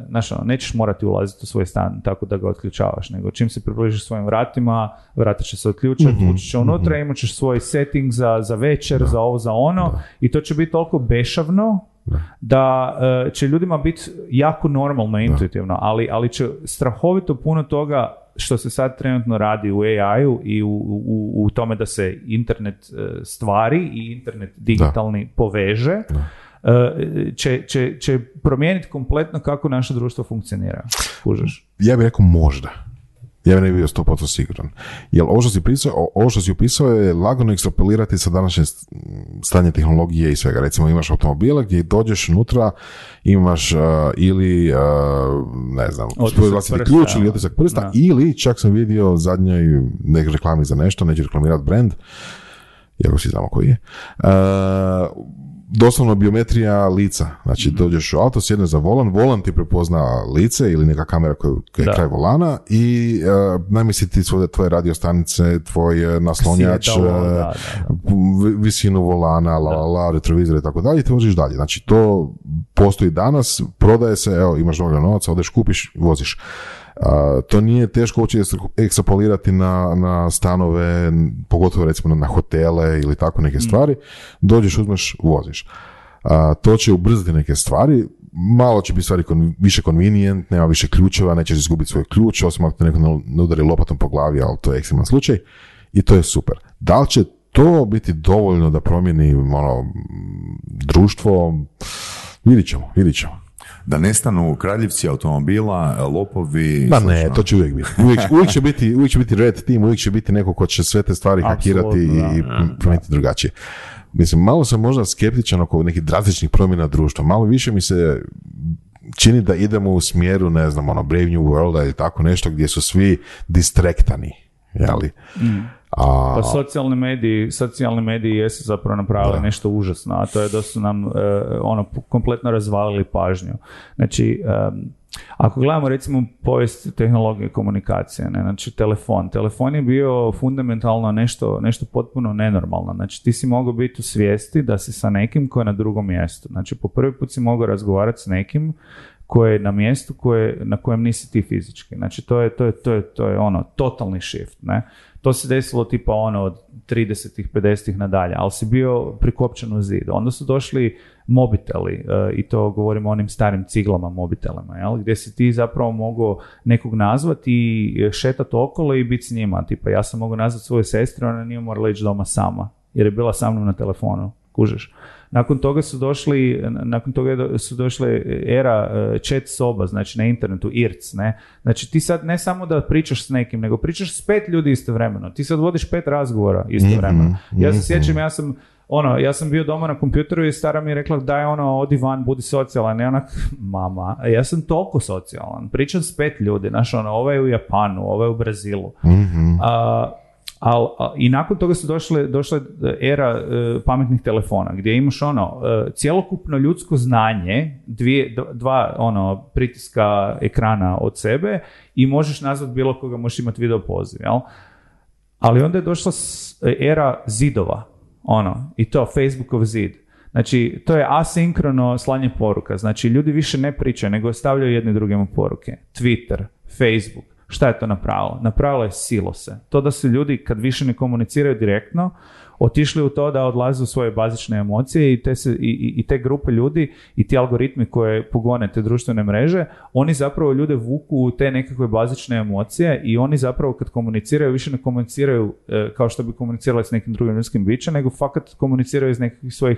znaš, ono, nećeš morati ulaziti u svoj stan tako da ga otključavaš, nego čim se približiš svojim vratima, vrata će se otključati, mm ući će unutra, mm imat ćeš svoj setting za, za večer, za ovo, za ono i to će biti toliko bešavno da, uh, će ljudima biti jako normalno, intuitivno, ali, ali će strahovito puno toga što se sad trenutno radi u AI-u i u, u, u tome da se internet uh, stvari i internet digitalni poveže, E, će, će, će promijeniti kompletno kako naše društvo funkcionira. Kužeš?
Ja bih rekao možda. Ja bih ne bio 100% siguran. Jer ovo što si, pisao, ovo što si opisao je lagano ekstrapolirati sa današnje stanje tehnologije i svega. Recimo imaš automobile gdje dođeš unutra, imaš uh, ili uh, ne znam, svoj vlastiti ključ ili otisak prsta ili čak sam vidio zadnjoj nek reklami za nešto, neću reklamirati brand, iako si znamo koji je, uh, doslovno biometrija lica. Znači, mm dođeš u auto, sjedneš za volan, volan ti prepozna lice ili neka kamera koja je kraj volana i uh, namjestiti svoje tvoje radiostanice, tvoj e, naslonjač, e, visinu volana, la, la, la, retrovizor i tako dalje i te voziš dalje. Znači, to postoji danas, prodaje se, evo, imaš dovoljno novaca, odeš, kupiš, voziš to nije teško uopće ekstrapolirati na, na stanove, pogotovo recimo na hotele ili tako neke mm. stvari. Dođeš, uzmeš, voziš. to će ubrzati neke stvari, malo će biti stvari kon, više convenient, nema više ključeva, nećeš izgubiti svoj ključ, osim ako te neko ne udari lopatom po glavi, ali to je ekstreman slučaj i to je super. Da li će to biti dovoljno da promijeni ono, društvo? Vidit ćemo, vidit ćemo
da nestanu kraljevci automobila, lopovi...
Ma ne, to će uvijek biti. Uvijek, će biti. uvijek će biti red team, uvijek će biti neko ko će sve te stvari hakirati i promijeniti drugačije. Mislim, malo sam možda skeptičan oko nekih drastičnih promjena društva. Malo više mi se čini da idemo u smjeru, ne znam, ono, Brave New World ili tako nešto gdje su svi distrektani. Jeli? Mm.
A... Pa socijalni mediji, socijalni mediji jesu zapravo napravili nešto užasno, a to je da su nam uh, ono kompletno razvalili pažnju. Znači, ako gledamo recimo povijest tehnologije komunikacije, ne, znači telefon. Telefon je bio fundamentalno nešto, nešto potpuno nenormalno. Znači ti si mogao biti u svijesti da si sa nekim koji je na drugom mjestu. Znači po prvi put si mogao razgovarati s nekim koje je na mjestu koje, na kojem nisi ti fizički. Znači to je, to je, to je, to je ono totalni shift. Ne? To se desilo tipa ono od 30-ih, 50-ih nadalje, ali si bio prikopčen u zid. Onda su došli mobiteli uh, i to govorimo o onim starim ciglama mobitelama, jel? gdje si ti zapravo mogao nekog nazvati i šetati okolo i biti s njima. Tipa ja sam mogao nazvati svoju sestru, ona nije morala ići doma sama, jer je bila sa mnom na telefonu, kužeš. Nakon toga su došli, nakon toga su došle era e, chat soba, znači na internetu, IRC, ne? Znači ti sad ne samo da pričaš s nekim, nego pričaš s pet ljudi istovremeno. Ti sad vodiš pet razgovora istovremeno. mm Ja se sjećam, ja sam ono, ja sam bio doma na kompjuteru i stara mi je rekla daj ono, odi van, budi socijalan. I onak, mama, ja sam toliko socijalan. Pričam s pet ljudi, znaš, ono, ovo je u Japanu, ovo je u Brazilu. mm Al, I nakon toga su došle, došle era e, pametnih telefona gdje imaš ono e, cjelokupno ljudsko znanje, dvije, dva ono pritiska ekrana od sebe i možeš nazvati bilo koga, možeš imati video poziv, jel? Ali onda je došla era zidova, ono, i to Facebookov zid. Znači, to je asinkrono slanje poruka. Znači, ljudi više ne pričaju, nego stavljaju jedne drugima poruke. Twitter, Facebook, Šta je to napravilo? Napravilo je silose. To da su ljudi kad više ne komuniciraju direktno, otišli u to da odlaze u svoje bazične emocije i te, se, i, i te grupe ljudi i ti algoritmi koje pogone te društvene mreže, oni zapravo ljude vuku u te nekakve bazične emocije i oni zapravo kad komuniciraju, više ne komuniciraju e, kao što bi komunicirali s nekim drugim ljudskim bićem, nego fakat komuniciraju iz nekakvih svojih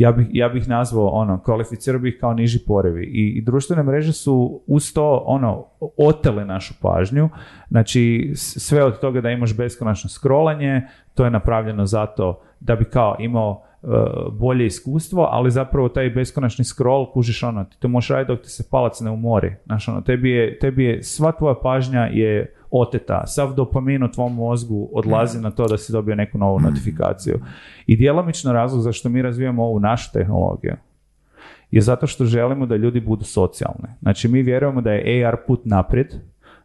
ja bih, ja bih nazvao ono, kvalificirao bih kao niži porevi. I, I društvene mreže su uz to ono, otele našu pažnju. Znači, sve od toga da imaš beskonačno scrollanje, to je napravljeno zato da bi kao imao e, bolje iskustvo, ali zapravo taj beskonačni scroll, kužiš ono, ti to možeš raditi dok ti se palac ne umori. Znaš, ono, tebi je, tebi je, sva tvoja pažnja je oteta. Sav dopamin u tvom mozgu odlazi na to da si dobio neku novu notifikaciju. I djelomično razlog zašto mi razvijamo ovu našu tehnologiju je zato što želimo da ljudi budu socijalni. Znači mi vjerujemo da je AR put naprijed,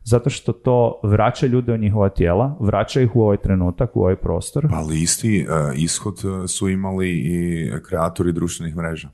zato što to vraća ljude u njihova tijela, vraća ih u ovaj trenutak, u ovaj prostor.
Ali isti e, ishod e, su imali i kreatori društvenih mreža.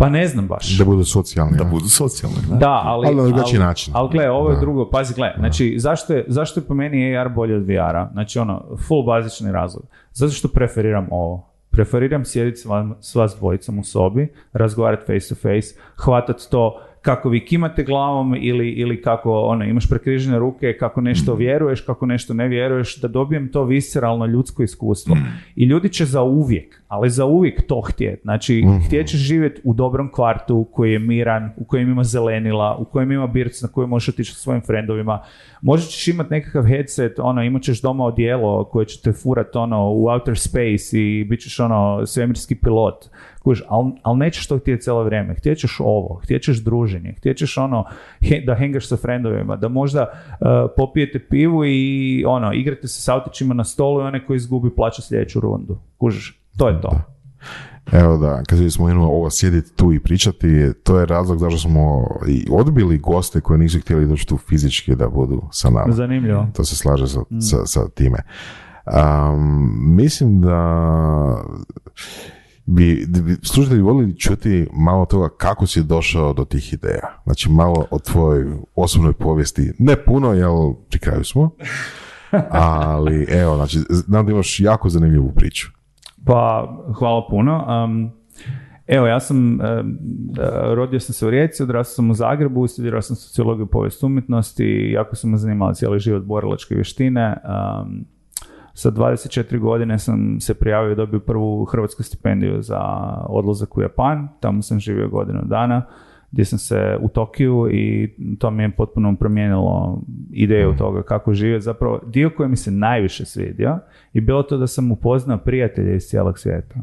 Pa ne znam baš.
Da budu socijalni.
Da budu socijalni.
Da, ali,
ali na drugačiji način.
Ali gle, ovo je drugo, pazi gle, znači zašto je, zašto je po meni AR bolje od VR-a? Znači ono, full bazični razlog. Zato što preferiram ovo. Preferiram sjediti s vas dvojicom u sobi, razgovarati face to face, hvatati to kako vi kimate glavom ili, ili kako ono, imaš prekrižene ruke, kako nešto
Mhm.
vjeruješ, kako nešto ne vjeruješ, da dobijem to visceralno ljudsko iskustvo.
Mhm.
I ljudi će za uvijek, ali za uvijek to htjeti. Znači,
Mhm.
htjet ćeš živjeti u dobrom kvartu koji je miran, u kojem ima zelenila, u kojem ima birc na koji možeš otići sa svojim frendovima. Možda ćeš imati nekakav headset, ono, imat ćeš doma odijelo koje će te furat ono, u outer space i bit ćeš ono, svemirski pilot. Kužiš, ali al nećeš to htjeti cijelo vrijeme. Htjet ćeš ovo, htjet ćeš druženje, htjet ćeš ono, he- da hengaš sa frendovima, da možda uh, popijete pivu i ono, igrate se s autićima na stolu i onaj koji izgubi plaća sljedeću rundu. Kužiš, to je to.
Evo da, kad smo spomenuo ovo sjediti tu i pričati, to je razlog zašto smo i odbili goste koji nisu htjeli doći tu fizički da budu sa nama.
Zanimljivo.
To se slaže sa, sa, sa time. Um, mislim da bi, bi slušatelji volili čuti malo toga kako si došao do tih ideja. Znači malo o tvojoj osobnoj povijesti. Ne puno, jer pri kraju smo. Ali evo, znači, znam da imaš jako zanimljivu priču.
Pa, hvala puno. Um, evo, ja sam, um, rodio sam se u Rijeci, odrastao sam u Zagrebu, studirao sam sociologiju i povijest umjetnosti jako sam me zanimala cijeli život borilačke vještine. Um, sa 24 godine sam se prijavio i dobio prvu hrvatsku stipendiju za odlazak u Japan. Tamo sam živio godinu dana gdje sam se u Tokiju i to mi je potpuno promijenilo ideju toga kako živjeti. Zapravo, dio koji mi se najviše svidio je bilo to da sam upoznao prijatelje iz cijelog svijeta.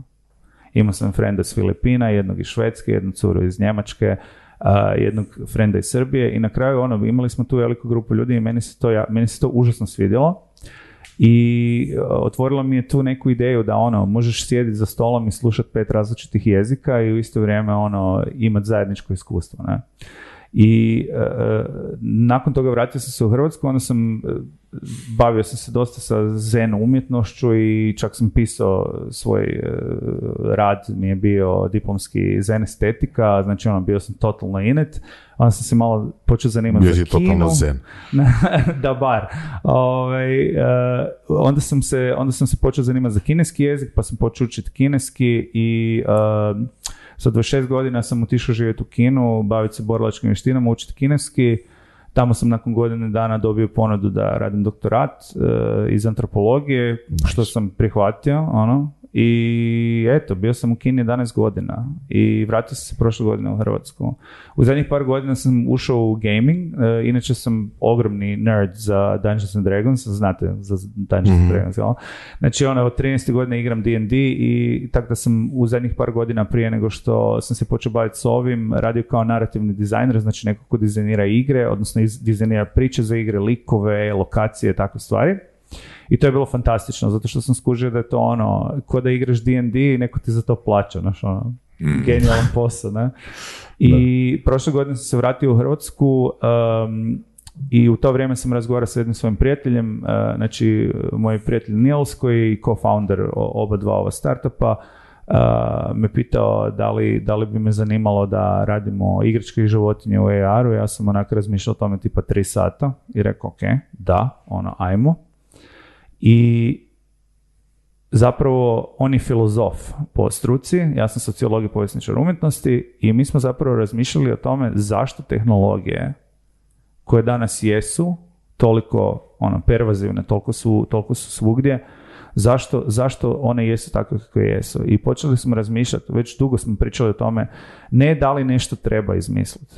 Imao sam frenda iz Filipina, jednog iz Švedske, jednu curu iz Njemačke, a, jednog frenda iz Srbije i na kraju ono, imali smo tu veliku grupu ljudi i meni se to, ja, meni se to užasno svidjelo. I e, otvorilo mi je tu neku ideju da ono, možeš sjediti za stolom i slušati pet različitih jezika i u isto vrijeme ono, imati zajedničko iskustvo. Ne? I e, e, nakon toga vratio sam se u Hrvatsku, onda sam e, bavio sam se dosta sa zen umjetnošću i čak sam pisao svoj e, rad, mi je bio diplomski zen estetika, znači ono, bio sam totalno in it, onda sam se malo počeo zanimati
Bio
za
totalno
kino.
zen.
da bar. Ovaj, e, onda, sam se, onda sam se počeo zanimati za kineski jezik, pa sam počeo učiti kineski i uh, sa 26 godina sam otišao živjeti u Kinu, baviti se borilačkim vještinama, učiti kineski. Tamo sam nakon godine dana dobio ponudu da radim doktorat e, iz antropologije, što sam prihvatio, ono, i eto, bio sam u Kini 11 godina i vratio sam se prošle godine u Hrvatsku. U zadnjih par godina sam ušao u gaming, e, inače sam ogromni nerd za Dungeons and Dragons, znate za Dungeons and Dragons, jel? Znači, ono, od 13. godine igram D&D i tako da sam u zadnjih par godina prije nego što sam se počeo baviti s ovim, radio kao narativni dizajner, znači neko ko dizajnira igre, odnosno iz- dizajnira priče za igre, likove, lokacije, takve stvari. I to je bilo fantastično, zato što sam skužio da je to ono, ko da igraš D&D i neko ti za to plaća, znaš, ono, genijalan posao, ne? I prošle godine sam se vratio u Hrvatsku um, i u to vrijeme sam razgovarao sa jednim svojim prijateljem, uh, znači moj prijatelj Nils koji je co-founder oba dva ova startupa, uh, me pitao da li, da li bi me zanimalo da radimo igračke i životinje u AR-u. Ja sam onako razmišljao o tome tipa tri sata i rekao ok, da, ono, ajmo. I zapravo on je filozof po struci, ja sam sociolog i povjesničar umjetnosti i mi smo zapravo razmišljali o tome zašto tehnologije koje danas jesu toliko ono pervazivne, toliko su, toliko su svugdje, Zašto, zašto one jesu takve kakve jesu? I počeli smo razmišljati, već dugo smo pričali o tome, ne da li nešto treba izmisliti.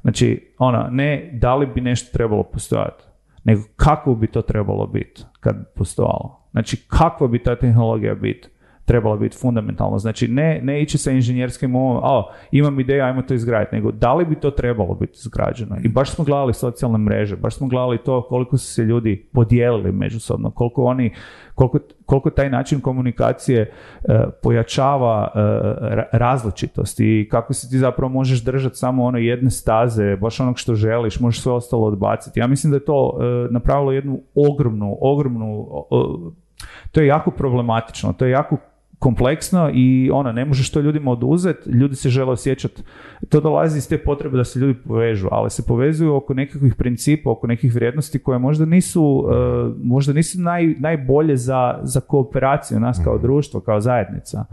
Znači, ono, ne da li bi nešto trebalo postojati, nego kako bi to trebalo biti kad bi postojalo. Znači, kakva bi ta tehnologija biti trebala biti fundamentalno. Znači, ne, ne ići sa inženjerskim umom, a imam ideju, ajmo to izgraditi, nego da li bi to trebalo biti izgrađeno. I baš smo gledali socijalne mreže, baš smo gledali to koliko su se ljudi podijelili međusobno, koliko oni, koliko, koliko taj način komunikacije e, pojačava e, različitost i kako se ti zapravo možeš držati samo ono jedne staze, baš onog što želiš, možeš sve ostalo odbaciti. Ja mislim da je to e, napravilo jednu ogromnu, ogromnu to je jako problematično, to je jako kompleksno i ono, ne možeš to ljudima oduzeti, ljudi se žele osjećati, to dolazi iz te potrebe da se ljudi povežu, ali se povezuju oko nekakvih principa, oko nekih vrijednosti koje možda nisu, uh, možda nisu naj, najbolje za, za kooperaciju nas kao mhm. društvo, kao zajednica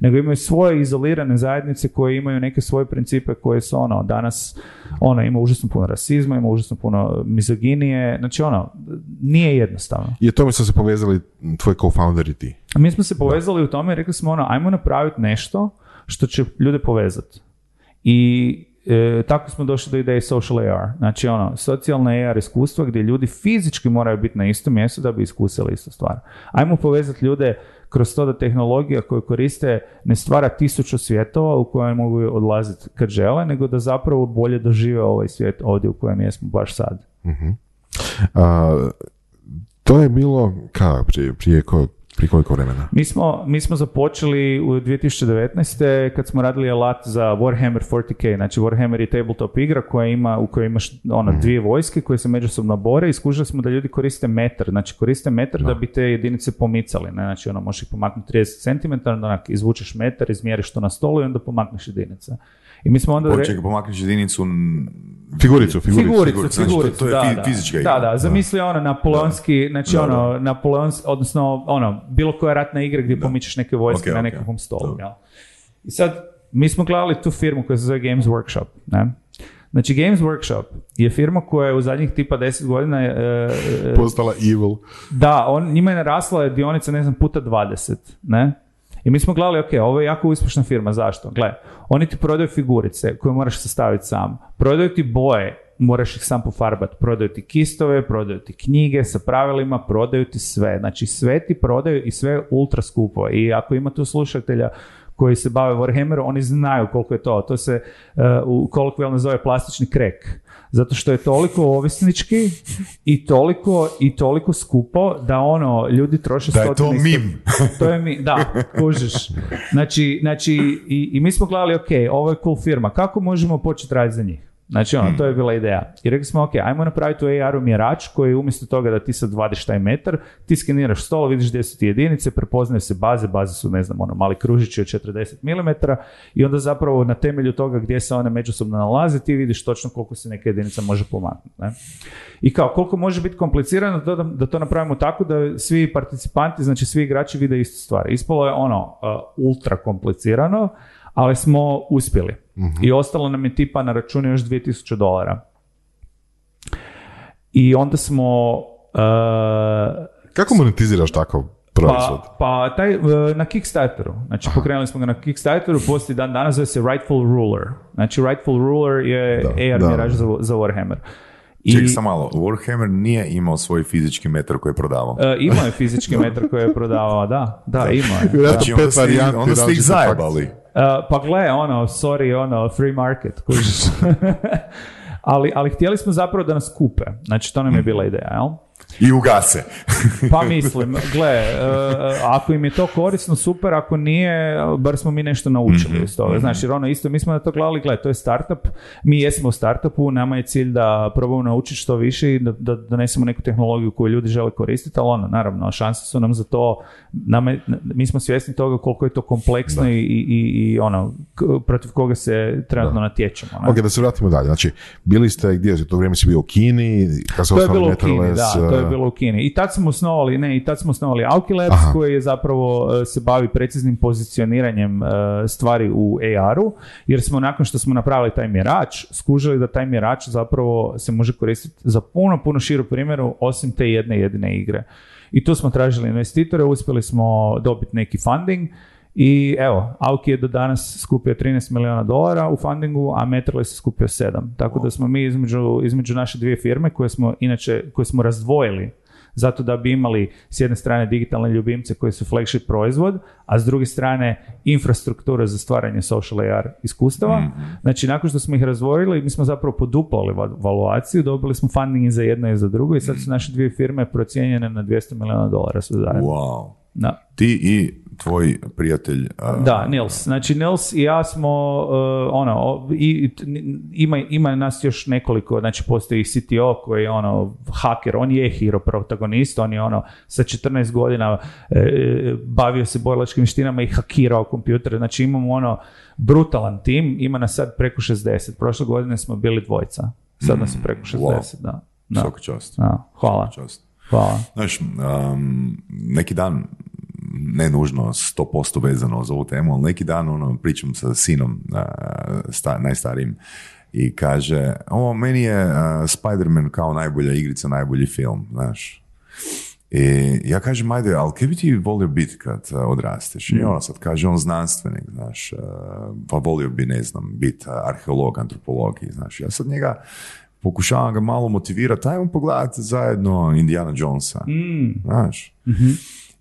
nego imaju svoje izolirane zajednice koje imaju neke svoje principe koje su ono, danas ono, ima užasno puno rasizma, ima užasno puno mizoginije, znači ono, nije jednostavno.
I o tome su se povezali tvoj co-founder i ti?
Mi smo se povezali u tome i rekli smo ono, ajmo napraviti nešto što će ljude povezati. I e, tako smo došli do ideje social AR. Znači ono, socijalna AR iskustva gdje ljudi fizički moraju biti na istom mjestu da bi iskusili istu stvar. Ajmo povezati ljude kroz to da tehnologija koju koriste ne stvara tisuću svjetova u koje mogu odlaziti kad žele, nego da zapravo bolje dožive ovaj svijet ovdje u kojem jesmo baš sad.
uh to je bilo kada, prije, prije prije koliko vremena?
Mi smo, mi smo započeli u 2019. kad smo radili alat za Warhammer 40k. Znači Warhammer je tabletop igra koja ima, u kojoj imaš ono, mm. dvije vojske koje se međusobno bore i skužili smo da ljudi koriste metar. Znači koriste metar da bi te jedinice pomicali. Ne? Znači ono, možeš ih pomaknuti 30 cm, onda izvučeš metar, izmjeriš to na stolu i onda pomakneš jedinice. I mi smo onda...
Počekaj, pomakneš jedinicu...
Figuricu, figuricu.
Figuricu, figuricu,
to je
da,
fizička
igra. Da, da, zamisli ono napoleonski, znači ono, napoleonski, odnosno ono, bilo koja ratna igra gdje pomičeš neke vojske na nekakvom stolu. Jel? I sad, mi smo gledali tu firmu koja se zove Games Workshop, ne? Znači Games Workshop je firma koja je u zadnjih tipa 10 godina... E,
e, Postala evil.
Da, on, njima je narasla dionica, ne znam, puta 20, ne? I mi smo gledali, ok, ovo je jako uspješna firma, zašto? Gle, oni ti prodaju figurice koje moraš sastaviti sam. Prodaju ti boje, moraš ih sam pofarbati. Prodaju ti kistove, prodaju ti knjige sa pravilima, prodaju ti sve. Znači sve ti prodaju i sve ultra skupo. I ako ima tu slušatelja koji se bave Warhammeru, oni znaju koliko je to. To se uh, u kolokvijalno zove plastični krek zato što je toliko ovisnički i toliko i toliko skupo da ono ljudi troše
da je to mim.
to je mi da kužiš. Znači, znači i, i mi smo gledali ok ovo je cool firma. Kako možemo početi raditi za njih Znači, ono, to je bila ideja. I rekli smo, ok, ajmo napraviti u AR-u mjerač koji umjesto toga da ti sad vadiš taj metar, ti skeniraš stolo, vidiš gdje su ti jedinice, prepoznaje se baze, baze su, ne znam, ono, mali kružići od 40 mm i onda zapravo na temelju toga gdje se one međusobno nalaze, ti vidiš točno koliko se neka jedinica može pomaknuti. Ne? I kao, koliko može biti komplicirano da, da to napravimo tako da svi participanti, znači svi igrači vide istu stvar. Ispalo je ono, uh, ultra komplicirano, ali smo uspjeli. I ostalo nam je tipa na računu još 2000 dolara. I onda smo... Uh,
Kako monetiziraš tako proizvod?
Pa, pa taj, uh, na Kickstarteru. Znači, Aha. pokrenuli smo ga na Kickstarteru, postoji dan danas zove se Rightful Ruler. Znači, Rightful Ruler je da, AR mjeraž za, za Warhammer.
I, Ček sam malo, Warhammer nije imao svoj fizički metar koji je prodavao. Uh,
imao je fizički metar koji je prodavao, da, da, imao je.
Znači, onda, ste, onda ste ih zajebali.
Uh, pa gle, ono, sorry, ono, free market, kužiš. ali, ali htjeli smo zapravo da nas kupe. Znači, to nam je bila ideja, jel?
I ugase.
pa mislim, gle, uh, ako im je to korisno, super, ako nije, bar smo mi nešto naučili mm iz toga. Znači, jer ono isto, mi smo na to gledali, gle, to je startup, mi jesmo u startupu, nama je cilj da probamo naučiti što više i da, da donesemo neku tehnologiju koju ljudi žele koristiti, ali ono, naravno, šanse su nam za to, nama, mi smo svjesni toga koliko je to kompleksno i, i, i, ono, protiv koga se trenutno da. natječemo. Ne?
Ok, da se vratimo dalje. Znači, bili ste, gdje je to vrijeme si bio u Kini?
Kad se to je bilo u Kini, da, to je bilo u Kini. I tad smo osnovali, ne, i tad smo osnovali Auki Labs koji je zapravo e, se bavi preciznim pozicioniranjem e, stvari u AR-u, jer smo nakon što smo napravili taj mjerač, skužili da taj mjerač zapravo se može koristiti za puno, puno širu primjeru osim te jedne jedine igre. I tu smo tražili investitore, uspjeli smo dobiti neki funding i evo, Auki je do danas skupio 13 milijuna dolara u fundingu, a Metroless je skupio 7. Tako da smo mi između, između naše dvije firme koje smo inače, koje smo razdvojili zato da bi imali s jedne strane digitalne ljubimce koji su flagship proizvod, a s druge strane infrastrukture za stvaranje social AR iskustava.
Mhm.
Znači, nakon što smo ih razvojili, mi smo zapravo poduplali va- valuaciju, dobili smo funding i za jedno i za drugo i sad su naše dvije firme procijenjene na 200 milijuna dolara sve zajedno.
Wow.
Da.
Ti i tvoj prijatelj... a,
Da, Nils. Znači, Nils i ja smo, uh, ono, i, ima, ima nas još nekoliko, znači postoji CTO koji je ono, haker, on je hero protagonist, on je ono, sa 14 godina e, bavio se bojlačkim vještinama i hakirao kompjutere, znači imamo ono, brutalan tim, ima nas sad preko 60, prošle godine smo bili dvojica, sad nas je preko 60,
wow.
da. Da.
Svaka čast.
Da, hvala,
Svaka čast.
hvala.
Znaš, um, neki dan, ne nužno 100% vezano za ovu temu, ali neki dan ono, pričam sa sinom sta, najstarijim i kaže, o, meni je Spider-Man kao najbolja igrica, najbolji film, znaš. I ja kažem, ajde, ali kaj bi ti volio biti kad odrasteš? I ono sad kaže, on znanstvenik, znaš, pa volio bi, ne znam, biti arheolog, antropolog, i, znaš. Ja sad njega pokušavam ga malo motivirati, ajmo pogledati zajedno Indiana Jonesa, znaš.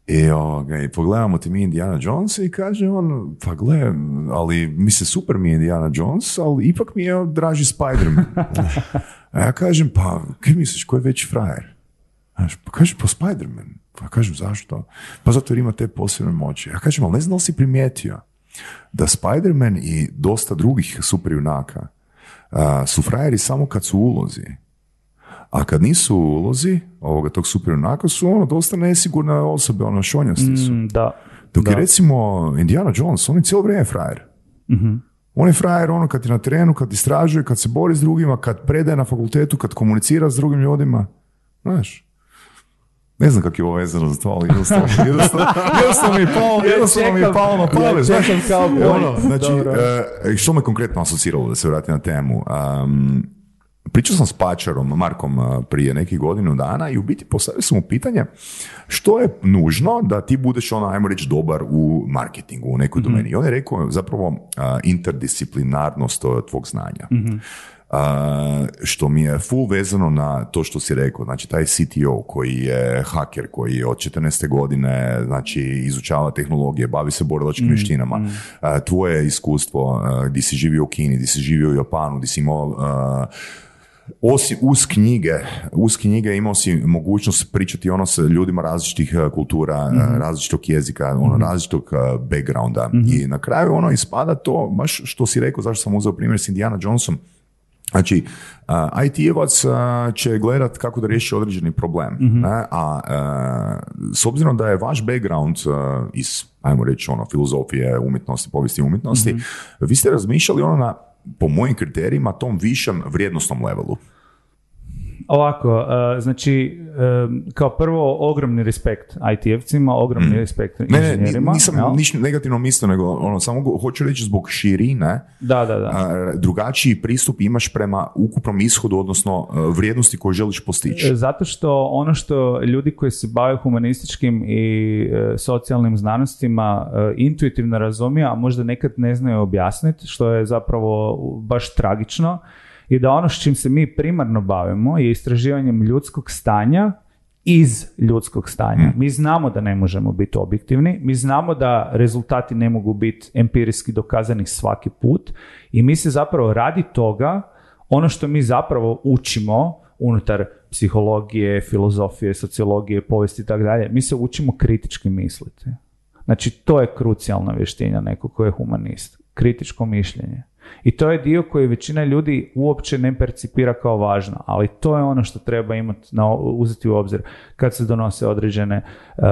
I, ovoga, I pogledamo ti mi Indiana Jonesa i kaže on, pa gle, ali mi se super mi je Indiana Jones, ali ipak mi je draži Spider-Man. A ja kažem, pa kaj misliš, ko je veći frajer? Znaš, pa kaže, pa Spider-Man. Pa kažem, zašto? Pa zato jer ima te posebne moći. Ja kažem, ali ne znam da li si primijetio da Spider-Man i dosta drugih superjunaka a, su frajeri samo kad su ulozi. A kad nisu u ulozi ovoga tog superjunaka su ono dosta nesigurne osobe, ono šonjasti su.
Mm, da.
Dok
da.
je recimo Indiana Jones, on je cijelo vrijeme frajer. On je frajer ono kad je na terenu, kad istražuje, kad se bori s drugima, kad predaje na fakultetu, kad komunicira s drugim ljudima. Znaš, ne znam kako je ovo vezano za to, ali jednostavno, jednostavno, jednostavno mi je palo, jednostavno mi je palo na
bolje.
Ono, znači, e, što me konkretno asociralo da se vratim na temu? Um, Pričao sam s Pačarom, Markom, prije nekih godinu dana i u biti postavio sam mu pitanje što je nužno da ti budeš, ono, ajmo reći, dobar u marketingu, u nekoj domeni. I on je rekao zapravo interdisciplinarnost tvog znanja. A, što mi je full vezano na to što si rekao, znači taj CTO koji je haker, koji je od 14. godine znači izučava tehnologije, bavi se borilačkim vještinama, a, tvoje iskustvo, a, gdje si živio u Kini, gdje si živio u Japanu, gdje si imao osim uz knjige, uz knjige imao si mogućnost pričati ono sa ljudima različitih e, kultura, e, različitog jezika, ono različitog e, backgrounda. I na kraju ono ispada to, baš što si rekao, zašto sam uzeo primjer s Indiana Jonesom, Znači, uh, IT-evac uh, će gledat kako da riješi određeni problem, ne? a uh, s obzirom da je vaš background uh, iz, ajmo reći, ono, filozofije, umjetnosti, povijesti umjetnosti, vi ste razmišljali ono na, po mojim kriterijima, tom višem vrijednostnom levelu.
Ovako, uh, znači, um, kao prvo, ogromni respekt IT-evcima, ogromni respekt
Mm. Ne, ne,
inženjerima.
nisam
jel?
ništa negativno mislio, nego ono, samo hoću reći zbog širine,
Da, da, da.
drugačiji pristup imaš prema ukupnom ishodu, odnosno a, vrijednosti koju želiš postići.
E, Zato što ono što ljudi koji se bave humanističkim i e, socijalnim znanostima e, intuitivno razumiju, a možda nekad ne znaju objasniti, što je zapravo baš tragično, je da ono s čim se mi primarno bavimo je istraživanjem ljudskog stanja iz ljudskog stanja. Mi znamo da ne možemo biti objektivni, mi znamo da rezultati ne mogu biti empirijski dokazani svaki put i mi se zapravo radi toga ono što mi zapravo učimo unutar psihologije, filozofije, sociologije, povijesti i tako dalje, mi se učimo kritički misliti. Znači, to je krucijalna vještina nekog ko je humanist. Kritičko mišljenje. I to je dio koji većina ljudi uopće ne percipira kao važno, ali to je ono što treba imati na, uzeti u obzir kad se donose određene, eh,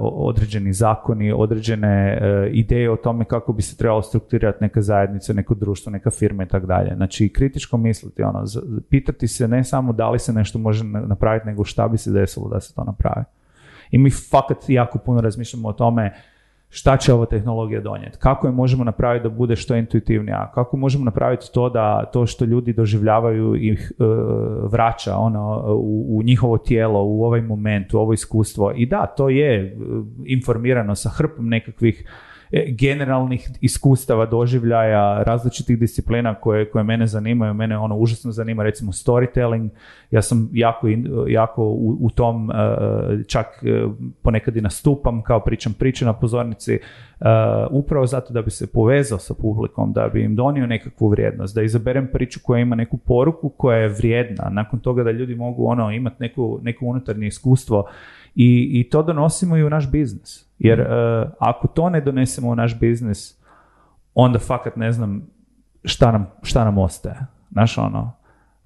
određeni zakoni, određene eh, ideje o tome kako bi se trebalo strukturirati neka zajednica, neko društvo, neka firma i tako dalje. Znači, kritičko misliti, ono, pitati se ne samo da li se nešto može na- napraviti, nego šta bi se desilo da se to napravi. I mi fakat jako puno razmišljamo o tome šta će ova tehnologija donijeti, kako je možemo napraviti da bude što intuitivnija, kako možemo napraviti to da to što ljudi doživljavaju ih e, vraća ono, u, njihovo tijelo, u ovaj moment, u ovo iskustvo. I da, to je e, informirano sa hrpom nekakvih generalnih iskustava, doživljaja, različitih disciplina koje, koje mene zanimaju. Mene ono užasno zanima recimo storytelling. Ja sam jako, jako u, u tom e, čak e, ponekad i nastupam kao pričam priče na pozornici upravo zato da bi se povezao sa publikom, da bi im donio nekakvu vrijednost, da izaberem priču koja ima neku poruku koja je vrijedna. Nakon toga da ljudi mogu ono imati neku, neko unutarnje iskustvo i, i to donosimo i u naš biznis. Jer uh, ako to ne donesemo u naš biznis, onda fakat ne znam šta nam, šta nam ostaje. Znaš ono,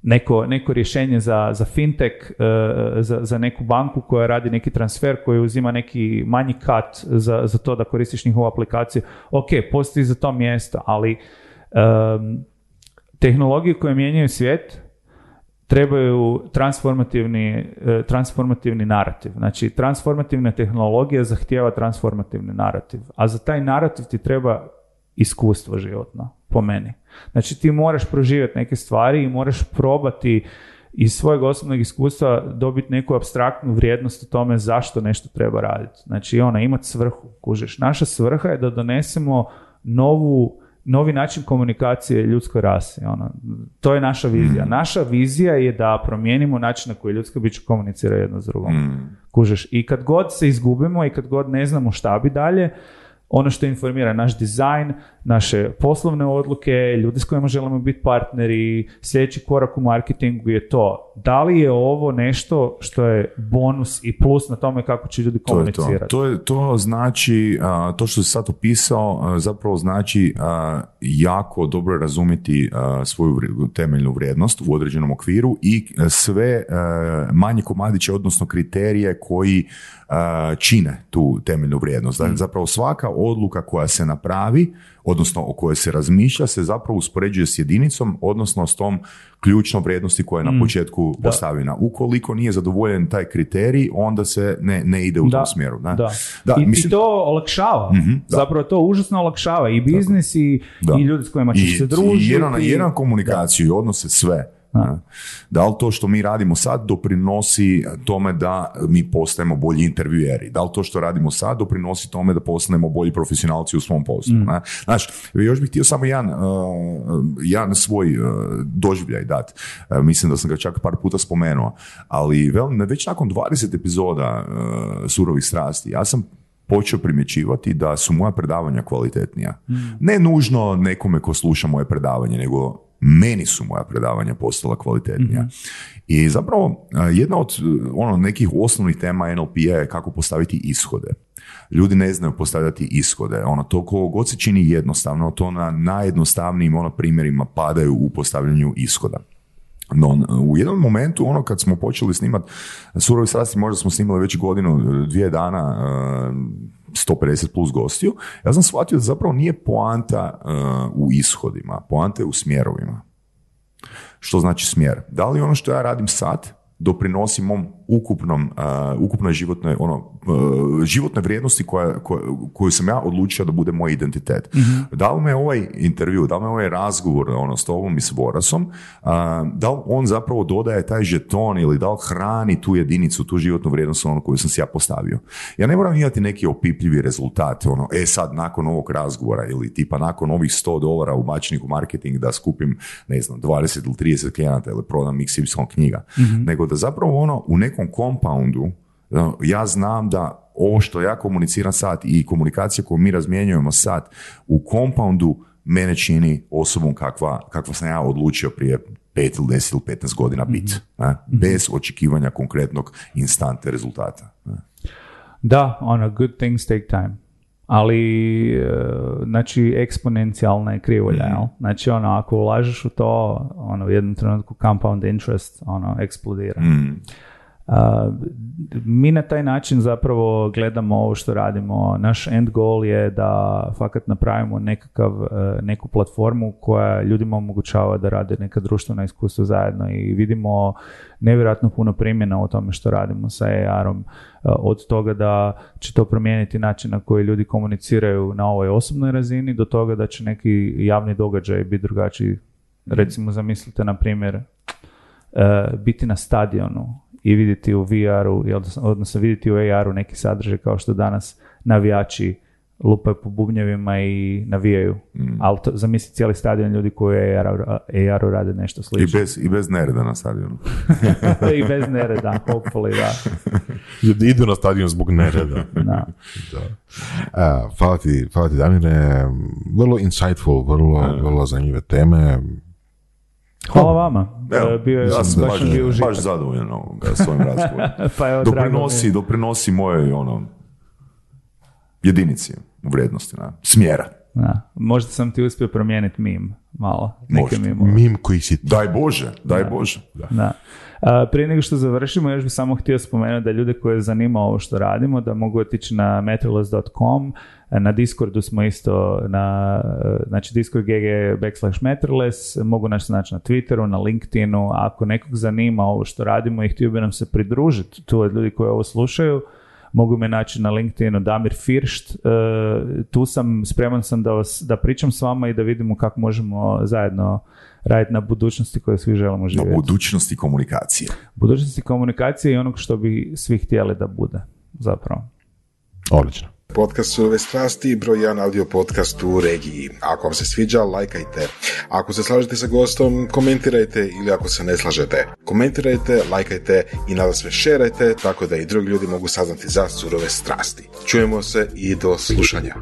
neko, neko rješenje za, za fintech, uh, za, za neku banku koja radi neki transfer, koji uzima neki manji kat za, za to da koristiš njihovu aplikaciju, ok, postoji za to mjesto, ali um, tehnologije koje mijenjaju svijet, trebaju transformativni, e, transformativni narativ. Znači, transformativna tehnologija zahtijeva transformativni narativ, a za taj narativ ti treba iskustvo životno, po meni. Znači, ti moraš proživjeti neke stvari i moraš probati iz svojeg osobnog iskustva dobiti neku abstraktnu vrijednost o tome zašto nešto treba raditi. Znači, ona, imati svrhu, kužeš. Naša svrha je da donesemo novu novi način komunikacije ljudskoj rasi. Ono, to je naša vizija. Mm. Naša vizija je da promijenimo način na koji ljudsko biće komunicira jedno s drugom. Mm. Kužeš. I kad god se izgubimo i kad god ne znamo šta bi dalje, ono što informira naš dizajn, naše poslovne odluke, ljudi s kojima želimo biti partneri, sljedeći korak u marketingu je to. Da li je ovo nešto što je bonus i plus na tome kako će ljudi komunicirati?
To, je to. to, znači, to što si sad opisao, zapravo znači jako dobro razumjeti svoju temeljnu vrijednost u određenom okviru i sve manje komadiće, odnosno kriterije koji čine tu temeljnu vrijednost. Dakle, zapravo svaka odluka koja se napravi, odnosno o kojoj se razmišlja, se zapravo uspoređuje s jedinicom, odnosno s tom ključnom vrijednosti koja je na mm. početku postavljena. Ukoliko nije zadovoljen taj kriterij, onda se ne, ne ide u tom smjeru. Da.
Da. I, mislim... to olakšava. mm Zapravo to užasno olakšava i biznis i, i ljudi s kojima ćeš se družiti.
I jedan, jedan komunikaciju i odnose sve da li to što mi radimo sad doprinosi tome da mi postajemo bolji intervjueri? Da li to što radimo sad doprinosi tome da postanemo bolji profesionalci u svom poslu? Mm. Znaš, još bih htio samo jedan, uh, jedan svoj uh, doživljaj dati. Uh, mislim da sam ga čak par puta spomenuo. Ali već nakon 20 epizoda Surovih strasti, ja sam počeo primjećivati da su moja predavanja kvalitetnija. Mm. Ne nužno nekome ko sluša moje predavanje, nego meni su moja predavanja postala kvalitetnija. Mhm. I zapravo jedna od ono, nekih osnovnih tema NLP je kako postaviti ishode. Ljudi ne znaju postavljati ishode. Ono, to kogo god se čini jednostavno, to na najjednostavnijim ono, primjerima padaju u postavljanju ishoda. No, u jednom momentu, ono kad smo počeli snimati Surovi strasti, možda smo snimali već godinu, dvije dana, 150 plus gostiju, ja sam shvatio da zapravo nije poanta uh, u ishodima, poanta je u smjerovima. Što znači smjer? Da li ono što ja radim sad doprinosi mom ukupnom, uh, ukupnoj životnoj, ono, uh, životnoj vrijednosti koja, koju sam ja odlučio da bude moj identitet. mm Da li me ovaj intervju, da li me ovaj razgovor ono, s tobom i s Borasom, uh, da li on zapravo dodaje taj žeton ili da li hrani tu jedinicu, tu životnu vrijednost ono koju sam si ja postavio. Ja ne moram imati neki opipljivi rezultat, ono, e sad nakon ovog razgovora ili tipa nakon ovih 100 dolara u u marketing da skupim, ne znam, 20 ili 30 klijenata ili prodam XY knjiga, mm nego da zapravo ono u nekom compoundu ja znam da ovo što ja komuniciram sad i komunikacija koju mi razmjenjujemo sad u compoundu mene čini osobom kakva, kakva sam ja odlučio prije pet ili deset ili petnaest godina biti. mm Bez očekivanja konkretnog instante rezultata.
Da, ono, good things take time. Ali, e, znači, eksponencijalna je krivulja, mm Znači, ono, ako ulažeš u to, ono, u jednom trenutku compound interest, ono, eksplodira. Mm. Mi na taj način zapravo gledamo ovo što radimo. Naš end goal je da fakat napravimo nekakav, e, neku platformu koja ljudima omogućava da rade neka društvena iskustva zajedno i vidimo nevjerojatno puno primjena o tome što radimo sa AR-om. E, od toga da će to promijeniti način na koji ljudi komuniciraju na ovoj osobnoj razini do toga da će neki javni događaj biti drugačiji. Recimo zamislite na primjer e, biti na stadionu i vidjeti u VR-u, odnosno vidjeti u AR-u neki sadržaj kao što danas navijači lupaju po bubnjevima i navijaju. Mm. Ali to, zamisli cijeli stadion ljudi koji u AR-u rade nešto slično.
I bez, I bez nereda na stadionu.
I bez nereda, hopefully, da.
Idu na stadion zbog nereda.
da.
da. hvala ti, hvala ti Damire, vrlo insightful, vrlo, vrlo zanimljive teme.
Hvala vama. Evo, bio je,
ja sam baš, bio baš zadovoljan svojim razgovorom. pa evo, doprinosi, doprinosi mojoj ono, jedinici u vrijednosti, na, smjera.
Da. Možda sam ti uspio promijeniti mim malo.
Neke
Mim koji si...
Daj Bože, daj Bože.
Da. da. Prije nego što završimo, još bih samo htio spomenuti da ljude koje zanima ovo što radimo, da mogu otići na metroless.com, na Discordu smo isto na, znači Discord GG backslash Metroless, mogu nas naći na Twitteru, na LinkedInu, ako nekog zanima ovo što radimo i htio bi nam se pridružiti tu od ljudi koji ovo slušaju, mogu me naći na LinkedInu Damir Firšt, tu sam, spreman sam da, vas, da pričam s vama i da vidimo kako možemo zajedno raditi na budućnosti koje svi želimo živjeti.
Na budućnosti komunikacije.
Budućnosti komunikacije i onog što bi svi htjeli da bude, zapravo.
Odlično.
Podcast Surove strasti, broj jedan audio podcast u regiji. Ako vam se sviđa, lajkajte. Ako se slažete sa gostom, komentirajte ili ako se ne slažete. Komentirajte, lajkajte i nada sve šerajte tako da i drugi ljudi mogu saznati za surove strasti. Čujemo se i do slušanja.